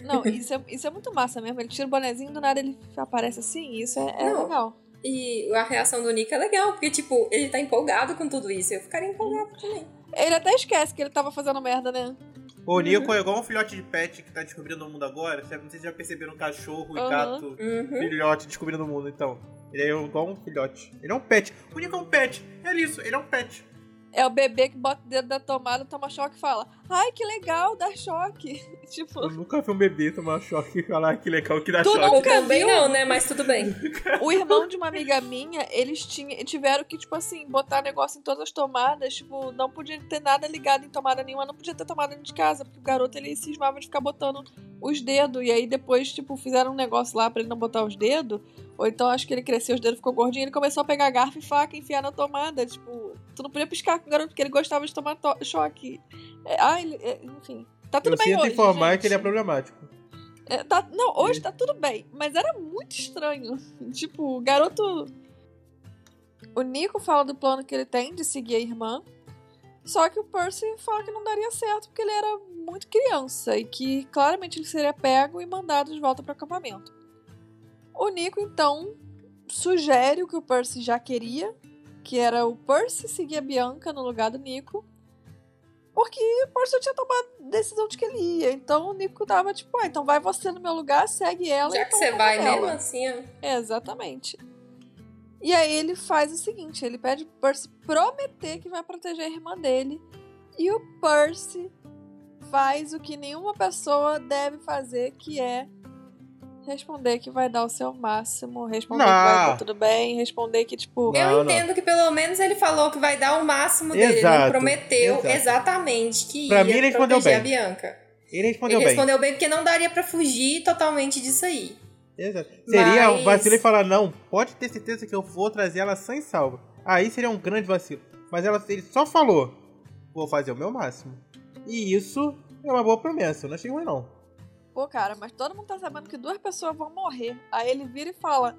Não, isso é, isso é muito massa mesmo. Ele tira o bonezinho do nada ele aparece assim, isso é, é legal. E a reação do Nick é legal, porque, tipo, ele tá empolgado com tudo isso. Eu ficaria empolgado também. Ele até esquece que ele tava fazendo merda, né? O Nico é igual um filhote de pet que tá descobrindo o mundo agora. Sabe? Não sei se já perceberam cachorro e Aham. gato. Uhum. Filhote descobrindo o mundo, então. Ele é igual um filhote. Ele é um pet. O Nico é um pet. É isso, ele é um pet. É o bebê que bota o dedo da tomada, toma choque e fala: Ai, que legal, dá choque. [laughs] tipo, Eu nunca vi um bebê tomar choque e falar "Ah, que legal que dá Tu choque. Eu nunca também viu? não, né? Mas tudo bem. [laughs] o irmão de uma amiga minha, eles tinham, tiveram que, tipo assim, botar negócio em todas as tomadas. Tipo, não podia ter nada ligado em tomada nenhuma, não podia ter tomada dentro de casa, porque o garoto ele cismava de ficar botando os dedos. E aí depois, tipo, fizeram um negócio lá pra ele não botar os dedos. Ou então acho que ele cresceu os dedos, ficou gordinho, ele começou a pegar garfo e faca e enfiar na tomada. Tipo, tu não podia piscar com o garoto porque ele gostava de tomar to- choque. É, ah, ele, é, enfim. Tá tudo Eu bem hoje. informar gente. que ele é problemático. É, tá- não, hoje tá tudo bem, mas era muito estranho. [laughs] Tipo, o garoto. O Nico fala do plano que ele tem de seguir a irmã. Só que o Percy fala que não daria certo porque ele era muito criança e que claramente ele seria pego e mandado de volta para o acampamento. O Nico então sugere o que o Percy já queria, que era o Percy seguir a Bianca no lugar do Nico. Porque o Percy já tinha tomado a decisão de que ele ia. Então o Nico tava tipo, ah, então vai você no meu lugar, segue ela. Já e que toma você vai dela. mesmo assim, ó. É, exatamente. E aí ele faz o seguinte, ele pede pro Percy prometer que vai proteger a irmã dele. E o Percy faz o que nenhuma pessoa deve fazer, que é responder que vai dar o seu máximo, responder que vai Não. dar tudo bem, responder que, tipo, Não, eu não. entendo que pelo menos ele falou que vai dar o máximo dele. ele não Exato, prometeu exato. exatamente que Pra ia mim, ele respondeu proteger bem. a Bianca. Ele respondeu ele bem. respondeu bem porque não daria pra fugir totalmente disso aí. Exato. Seria um Mas- vacilo e falar, não, pode ter certeza que eu vou trazer ela sem salva. Aí seria um grande vacilo. Mas ela, ele só falou, vou fazer o meu máximo. E isso é uma boa promessa, eu não achei ruim não. Pô, cara, mas todo mundo tá sabendo que duas pessoas vão morrer. Aí ele vira e fala,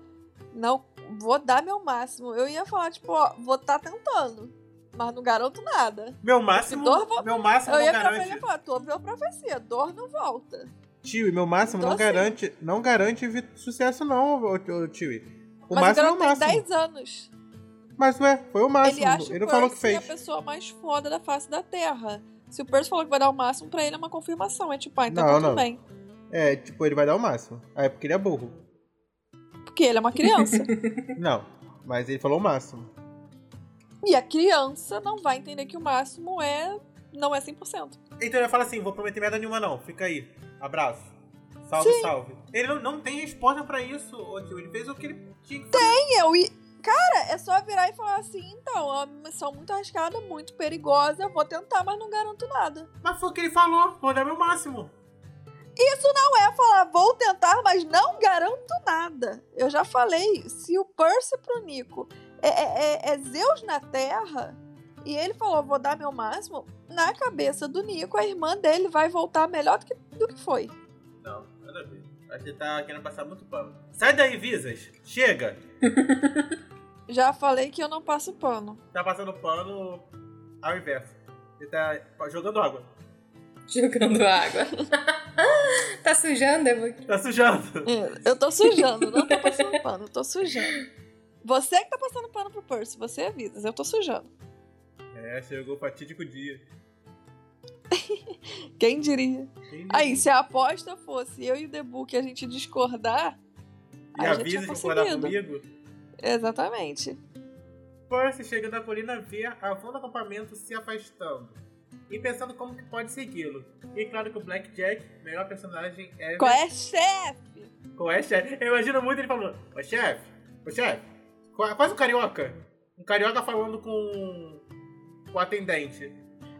não, vou dar meu máximo. Eu ia falar, tipo, ó, vou tá tentando, mas não garanto nada. Meu máximo, Dor, vou- meu máximo Eu ia pra ele e falar, tu ouviu a profecia, dor não volta. Tio, meu máximo Então, não assim- garante, não garante sucesso não, tio. O mas máximo é o garoto o tem máximo. 10 anos. Mas ué, foi o máximo. ele acha ele não falou que fez. a pessoa mais foda da face da Terra. Se o Percy falou que vai dar o máximo, pra ele é uma confirmação. É tipo, ah, então Não, tá tudo não. bem. É, tipo, ele vai dar o máximo. Ah, é porque ele é burro. Porque ele é uma criança. [laughs] Não, mas ele falou o máximo. e a criança não vai entender que o máximo é não é 100%. Então ele fala assim, vou prometer merda nenhuma não, fica aí. Abraço. Salve, Sim. salve. Ele não, não tem resposta pra isso, ô tio. Ele fez o que ele tinha que fazer. Tem, eu e. Cara, é só virar e falar assim, então, é uma missão muito arriscada, muito perigosa, eu vou tentar, mas não garanto nada. Mas foi o que ele falou. Vou dar meu máximo. Isso não é falar, vou tentar, mas não garanto nada. Eu já falei, se o Percy pro Nico é, é- é- é Zeus na Terra, e ele falou, vou dar meu máximo, na cabeça do Nico, a irmã dele vai voltar melhor do que, do que foi. Não, nada a ver. Ele tá querendo passar muito pano. Sai daí, Visas. Chega. [laughs] Já falei que eu não passo pano. Tá passando pano ao inverso. Ele tá jogando água. [laughs] Jogando água. [laughs] tá sujando, Débora? Tá sujando. É, Eu tô sujando, não tô passando [laughs] pano, eu tô sujando. Você que tá passando pano pro Percy, você avisa, eu tô sujando. É, chegou o fatídico dia. Quem diria? Quem Aí, se a aposta fosse eu e o The Book a gente discordar, E a gente tinha avisa de concordar conseguido. comigo. Exatamente. Percy chega na colina vê a van do acampamento se afastando. E pensando como que pode segui-lo. E claro que o Blackjack, melhor personagem é. Qual é, chefe? Qual é, chefe? Eu imagino muito ele falando: Ô chefe, ô chefe, qua- quase um carioca. Um carioca falando com. com o atendente.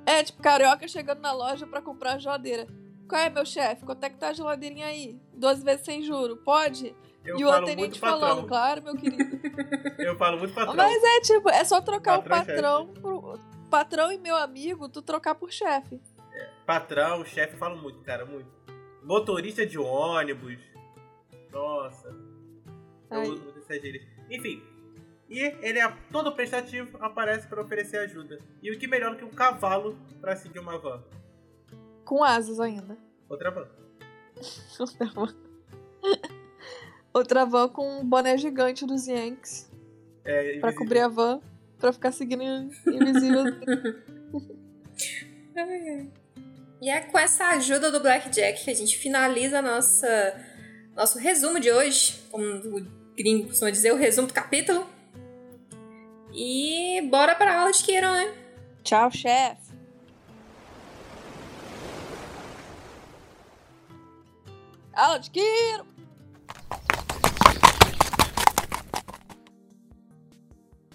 É, tipo, carioca chegando na loja pra comprar a geladeira. Qual é, meu chefe? Quanto é que tá a geladeirinha aí? 12 vezes sem juro, pode? Eu e o atendente falando, claro, meu querido. [laughs] Eu falo muito patrão. Mas é tipo, é só trocar Patrão o patrão pro. Patrão e meu amigo, tu trocar por chefe. Patrão, chefe, falo muito, cara, muito. Motorista de ônibus. Nossa. Eu uso muito essas gírias. Enfim. E ele é todo prestativo, aparece para oferecer ajuda. E o que melhor que um cavalo para seguir uma van? Com asas ainda. Outra van. [laughs] Outra van. [laughs] Outra van com um boné gigante dos Yankees. É, Pra cobrir a van. Pra ficar seguindo invisível. [laughs] E é com essa ajuda do Blackjack que a gente finaliza nossa, nosso resumo de hoje. Como o gringo costuma dizer, o resumo do capítulo. E bora pra aula de Kiron, né? Tchau, chefe. Aula de Kiro!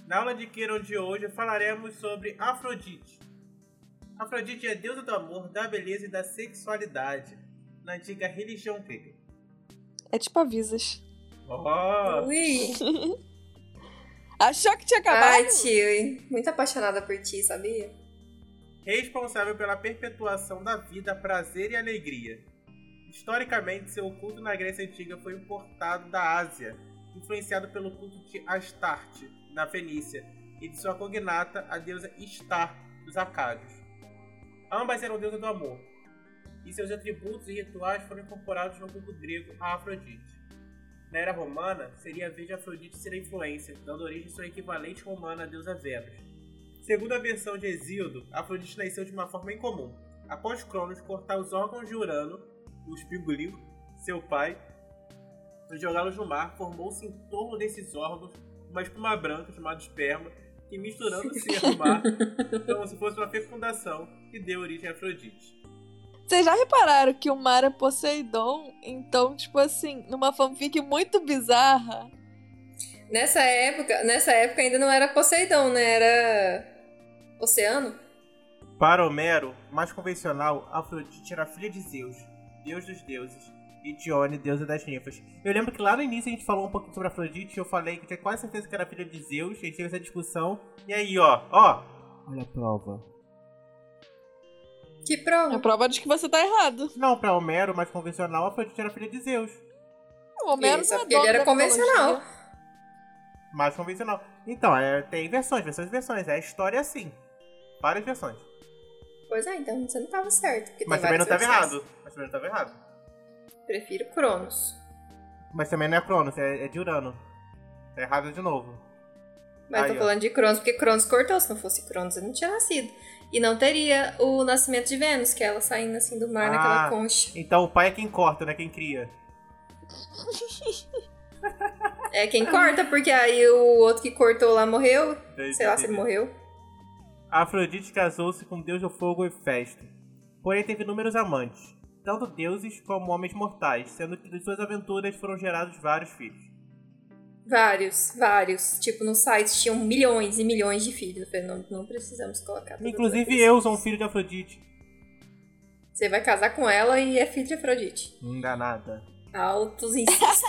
Na aula de Kiron de hoje falaremos sobre Afrodite. Afrodite é deusa do amor, da beleza e da sexualidade na antiga religião grega. É tipo avisas. Oh, Ui! [laughs] Achou que tinha acabado? Ai, tio, muito apaixonada por ti, sabia? responsável pela perpetuação da vida, prazer e alegria. Historicamente, seu culto na Grécia Antiga foi importado da Ásia, influenciado pelo culto de Astarte, na Fenícia, e de sua cognata, a deusa Istar, dos Acádios. Ambas eram deusas do amor, e seus atributos e rituais foram incorporados no culto grego a Afrodite. Na era romana, seria a vez de Afrodite ser a influência, dando origem à sua equivalente romana, a deusa Vênus. Segundo a versão de Hesíodo, Afrodite nasceu de uma forma incomum. Após Cronos cortar os órgãos de Urano, o espingulinho, seu pai, e jogá-los no mar, formou-se em torno desses órgãos uma espuma branca chamada esperma, que misturando-se [laughs] no mar, como se fosse uma fecundação, que deu origem a Afrodite. Vocês já repararam que o mar é Poseidon? Então, tipo assim, numa fanfic muito bizarra. Nessa época, nessa época ainda não era Poseidon, né? Era Oceano. Para Homero, mais convencional, Afrodite era filha de Zeus, deus dos deuses, e Dione, deusa das ninfas. Eu lembro que lá no início a gente falou um pouquinho sobre Afrodite e eu falei que tinha quase certeza que era filha de Zeus, a gente teve essa discussão. E aí, ó, ó, olha a prova. Que prova. a prova de que você tá errado. Não, pra Homero, mais convencional, Afrodite era filha de Zeus. O Homero Isso, não é ele era convencional. mitologia. Mais convencional. Então, é, tem versões, versões, versões. É a história assim. Várias versões. Pois é, então você não tava certo. Mas também não estava versões. errado. Mas também não estava errado. Prefiro Cronos. Mas também não é Cronos, é, é de Urano. Tá errado de novo. Mas Aí, tô ó. falando de Cronos porque Cronos cortou. Se não fosse Cronos, ele não tinha nascido. E não teria o nascimento de Vênus, que é ela saindo assim do mar Ah. naquela concha. Então o pai é quem corta, não é quem cria. É quem corta, porque aí o outro que cortou lá morreu. Sei lá se ele morreu. Afrodite casou-se com o deus do fogo Hefesto. Porém teve inúmeros amantes. Tanto deuses como homens mortais, sendo que de suas aventuras foram gerados vários filhos. Vários, vários. Tipo, no site tinham milhões e milhões de filhos. Eu falei, não, não precisamos colocar. Inclusive eu sou um filho de Afrodite. Você vai casar com ela e é filho de Afrodite. Enganada. Altos [laughs] insistos.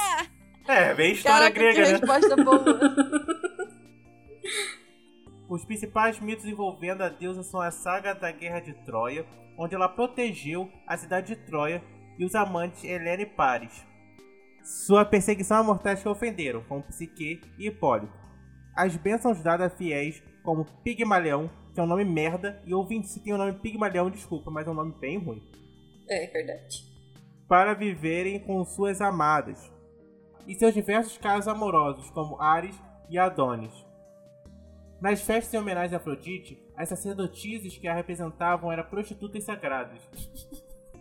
É, bem história Caraca, que grega, né? resposta boa. [laughs] Os principais mitos envolvendo a deusa são a saga da Guerra de Troia, onde ela protegeu a cidade de Troia e os amantes Helena e Paris. Sua perseguição a mortais que ofenderam, como Psique e Hipólito. As bênçãos dadas a fiéis, como Pigmalião, que é um nome merda, e ouvinte se tem o nome Pigmalião, desculpa, mas é um nome bem ruim. é verdade. para viverem com suas amadas, e seus diversos casos amorosos, como Ares e Adonis. Nas festas em homenagem a Afrodite, as sacerdotisas que a representavam eram prostitutas sagradas.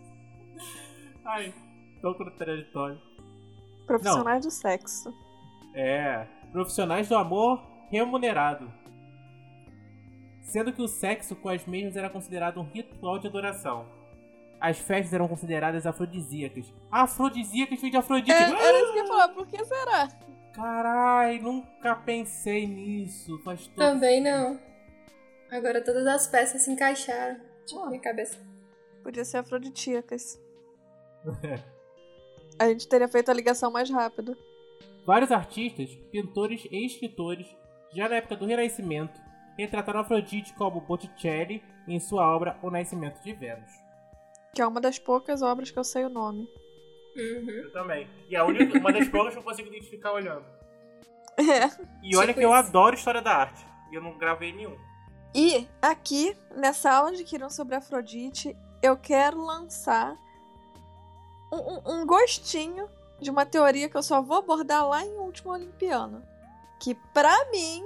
[laughs] Ai, tão contraditório. Profissionais do sexo. É, profissionais do amor remunerado. Sendo que o sexo com as mesmas era considerado um ritual de adoração. As festas eram consideradas afrodisíacas. Afrodisíacas vem de Afrodite. É, era isso que eu ia falar, por que será? Carai, nunca pensei nisso. Faz todo Também não. Agora todas as peças se encaixaram. Tipo, minha cabeça. Podia ser afroditíacas. [laughs] A gente teria feito a ligação mais rápido. Vários artistas, pintores e escritores, já na época do Renascimento, retrataram Afrodite como Botticelli em sua obra O Nascimento de Vênus. Que é uma das poucas obras que eu sei o nome. Uhum. Eu também. E a única, uma das poucas que eu consigo identificar olhando. É. E olha Tipo que eu isso. adoro história da arte. E eu não gravei nenhum. E aqui, nessa aula de Kiron sobre Afrodite, eu quero lançar um, um- um gostinho de uma teoria que eu só vou abordar lá em Último Olimpiano. Que pra mim,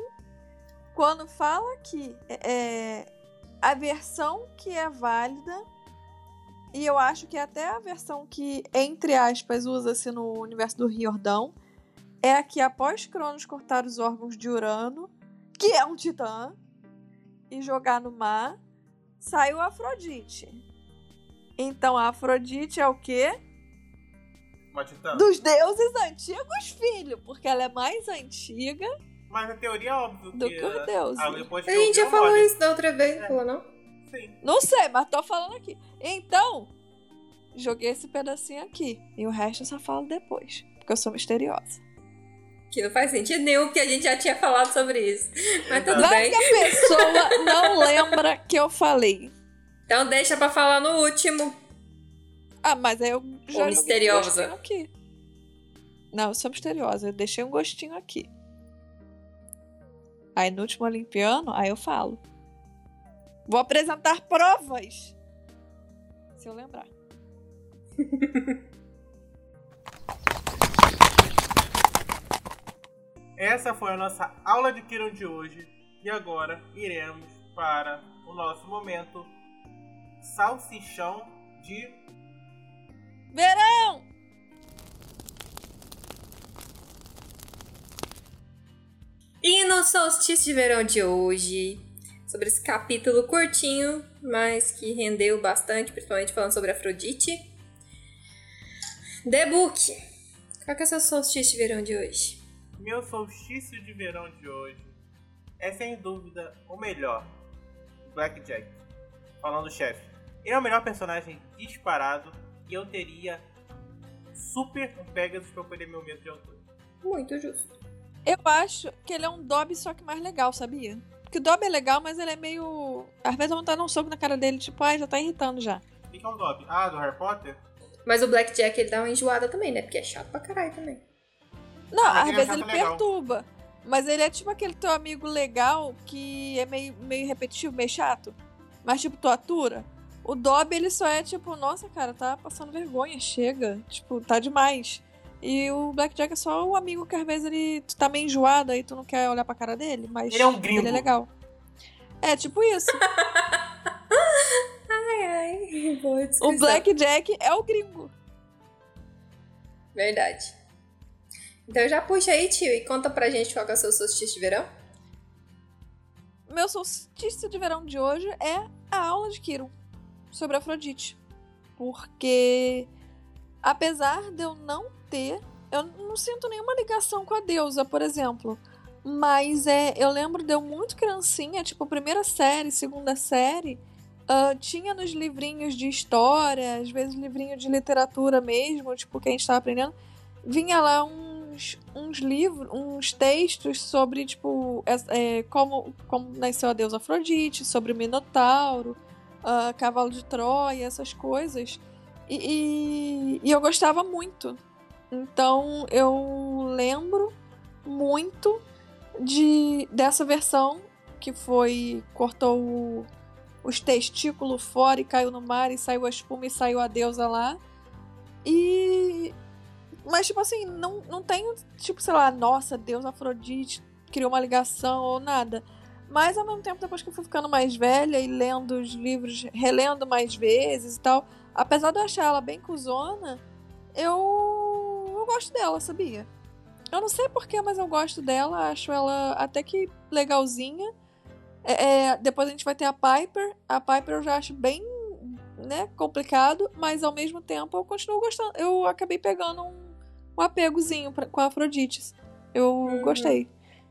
quando fala que é a versão que é válida, e eu acho que até a versão que, entre aspas, usa-se no universo do Riordão, é a que após Cronos cortar os órgãos de Urano, que é um titã, e jogar no mar, saiu a Afrodite. Então a Afrodite é o quê? Uma titã. Dos deuses antigos, filho, porque ela é mais antiga Mas a teoria é óbvio do que... que os deuses. a- gente já falou isso da outra vez, É. falou não? Não sei, mas tô falando aqui. Então, joguei esse pedacinho aqui. E o resto eu só falo depois. Porque eu sou misteriosa. Que não faz sentido nenhum, porque a gente já tinha falado sobre isso. Mas tudo Vai bem. que a pessoa não lembra que eu falei. Então deixa pra falar no último. Ah, mas aí eu já um misteriosa. gostinho aqui. Não, eu sou misteriosa. Eu deixei um gostinho aqui. Aí no último Olimpiano, aí eu falo. Vou apresentar provas. Se eu lembrar. [laughs] Essa foi a nossa aula de Kiron de hoje. E agora iremos para o nosso momento salsichão de Verão! E no solstício de verão de hoje, sobre esse capítulo curtinho, mas que rendeu bastante, principalmente falando sobre Afrodite. The Book. Qual que é o seu solstício de verão de hoje? meu solstício de verão de hoje. É sem dúvida o melhor. Blackjack. Falando do chefe. Ele é o melhor personagem disparado e eu teria super um Pegasus pra eu perder meu medo de altura. Muito justo. Eu acho que ele é um Dobby, só que mais legal, sabia? Porque o Dobby é legal, mas ele é meio. Às vezes eu de dar um soco na cara dele, tipo, ai, já tá irritando já. O que que é um Dobby? Ah, do Harry Potter? Mas o Blackjack ele dá uma enjoada também, né? Porque é chato pra caralho também. Não, Ah, às é vezes ele legal. perturba. Mas ele é tipo aquele teu amigo legal que é meio, meio repetitivo, meio chato. Mas tipo, tu atura. O Dobby, ele só é tipo, nossa, cara, tá passando vergonha, chega. Tipo, tá demais. E o Blackjack é só o amigo que às vezes ele tu tá meio enjoado aí tu não quer olhar pra cara dele, mas Ele é um gringo. ele é legal. É, tipo isso. [laughs] Ai, ai. Boa o Blackjack é o gringo. Verdade. Então já puxa aí, tio, e conta pra gente qual é o seu solstício de verão. Meu solstício de verão de hoje é a aula de Kiron sobre Afrodite. porque apesar de eu não ter, eu não sinto nenhuma ligação com a deusa, por exemplo. Mas é, eu lembro de eu muito criancinha, tipo, primeira série, segunda série, uh, tinha nos livrinhos de história, às vezes livrinho de literatura mesmo, tipo, que a gente tava aprendendo, vinha lá uns, uns livros, uns textos sobre, tipo, é, como, como nasceu a deusa Afrodite, sobre o Minotauro, uh, Cavalo de Troia, essas coisas. E, e, e eu gostava muito. Então eu lembro muito de dessa versão que foi cortou o, os testículos fora e caiu no mar e saiu a espuma e saiu a deusa lá. E mas tipo assim, não, não tem tipo, sei lá, nossa, Deus Afrodite criou uma ligação ou nada. Mas ao mesmo tempo, depois que eu fui ficando mais velha e lendo os livros, relendo mais vezes e tal, apesar de eu achar ela bem cuzona, eu, eu gosto dela, sabia? Eu não sei porquê, mas eu gosto dela. Acho ela até que legalzinha. É, é, depois a gente vai ter a Piper. A Piper eu já acho bem né, complicado, mas ao mesmo tempo eu continuo gostando. Eu acabei pegando um, um apegozinho pra, com a Afrodite. Eu uhum. gostei.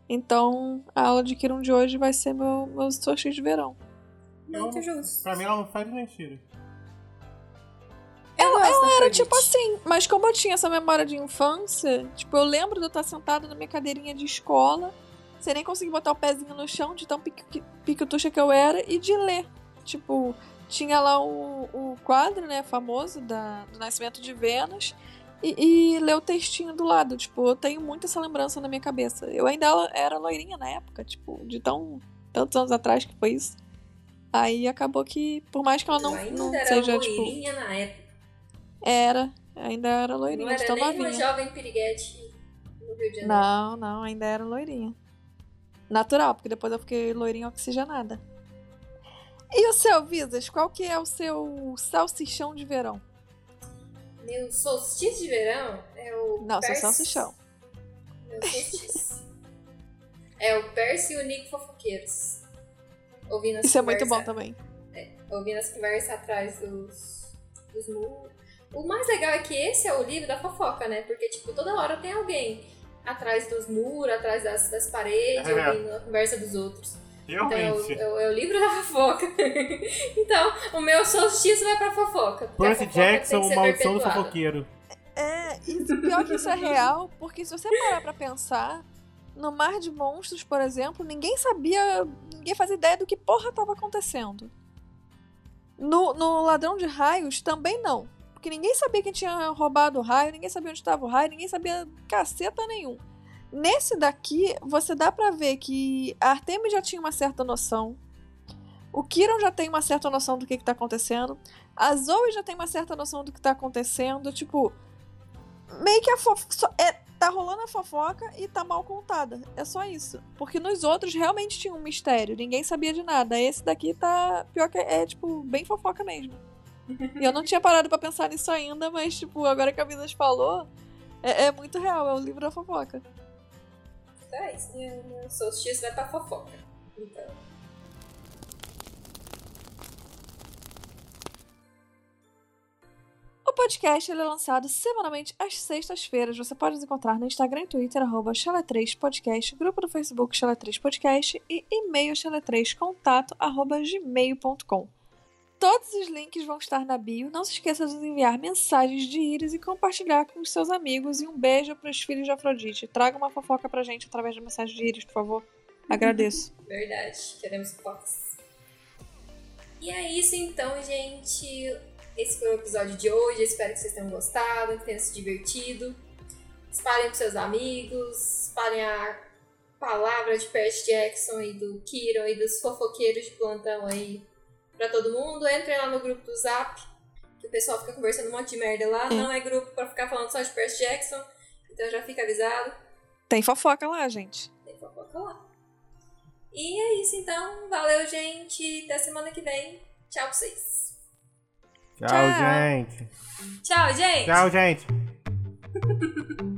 Então a aula de Kiron de hoje vai ser meu, meu solstício de verão. Muito justo. Pra mim ela não faz nem ela era tipo assim, mas como eu tinha essa memória de infância, tipo, eu lembro de eu estar sentada na minha cadeirinha de escola, sem nem conseguir botar o pezinho no chão, de tão piquetucha que eu era, e de ler. Tipo, tinha lá o, o quadro, né, famoso da, do Nascimento de Vênus, e, e ler o textinho do lado. Tipo, eu tenho muito essa lembrança na minha cabeça. Eu ainda era loirinha na época, tipo, de tão tantos anos atrás que foi isso. Aí acabou que, por mais que ela não, não seja, tipo. Na época. Era, ainda era loirinha. Não era nem novinha. uma jovem piriguete no Rio de Janeiro. Não, não, ainda era loirinha. Natural, porque depois eu fiquei loirinha oxigenada. E o seu, Visas? Qual que é o seu salsichão de verão? Meu solstício de verão é o. Não, seu salsichão. Meu solstício. é o Percy e o Nico Fofoqueiros. Ouvindo Isso é muito bom também. É, ouvindo as conversas atrás dos, dos muros o mais legal é que esse é o livro da fofoca, né? Porque, tipo, toda hora tem alguém atrás dos muros, atrás das, das paredes, é. ouvindo a conversa dos outros. Realmente. Então, é, é, o livro da fofoca. [laughs] então, o meu solstício vai pra fofoca. Percy Jackson, o maldição do fofoqueiro. É, e pior que isso é real, porque se você parar pra pensar, no Mar de Monstros, por exemplo, ninguém sabia, ninguém fazia ideia do que porra tava acontecendo. No, no Ladrão de Raios, também não. Porque ninguém sabia quem tinha roubado o raio, ninguém sabia onde estava o raio, ninguém sabia caceta nenhum. Nesse daqui, você dá para ver que a Artemis já tinha uma certa noção. O Kiron já tem uma certa noção do que, que tá acontecendo. A Zoe já tem uma certa noção do que tá acontecendo. Tipo, meio que a fofoca. É, tá rolando a fofoca e tá mal contada. É só isso. Porque nos outros realmente tinha um mistério. Ninguém sabia de nada. Esse daqui tá. Pior que é, é tipo, bem fofoca mesmo. E eu não tinha parado para pensar nisso ainda, mas, tipo, agora que a Minas falou, é, é, muito real, é o livro da fofoca. É isso, meu solstício vai pra fofoca. Então. O podcast é lançado semanalmente às sextas-feiras. Você pode nos encontrar no Instagram e Twitter, arroba 3 podcast grupo do Facebook Chala3podcast e e-mail chala3contato, arroba gmail.com. Todos os links vão estar na bio. Não se esqueça de enviar mensagens de íris e compartilhar com os seus amigos. E um beijo para os filhos de Afrodite. Traga uma fofoca pra gente através de mensagem de íris, por favor. Agradeço. [laughs] Verdade, queremos fofocas. E é isso então, gente. Esse foi o episódio de hoje. Espero que vocês tenham gostado, que tenham se divertido. Espalhem para seus amigos, espalhem a palavra de Percy Jackson e do Kiro e dos fofoqueiros de plantão aí para todo mundo. Entrem lá no grupo do Zap, que o pessoal fica conversando um monte de merda lá. Não é grupo para ficar falando só de Percy Jackson, então já fica avisado. Tem fofoca lá, gente. Tem fofoca lá. E é isso então. Valeu, gente. Até semana que vem. Tchau pra vocês. Tchau, Tchau. gente. Tchau, gente. Tchau, gente. [laughs]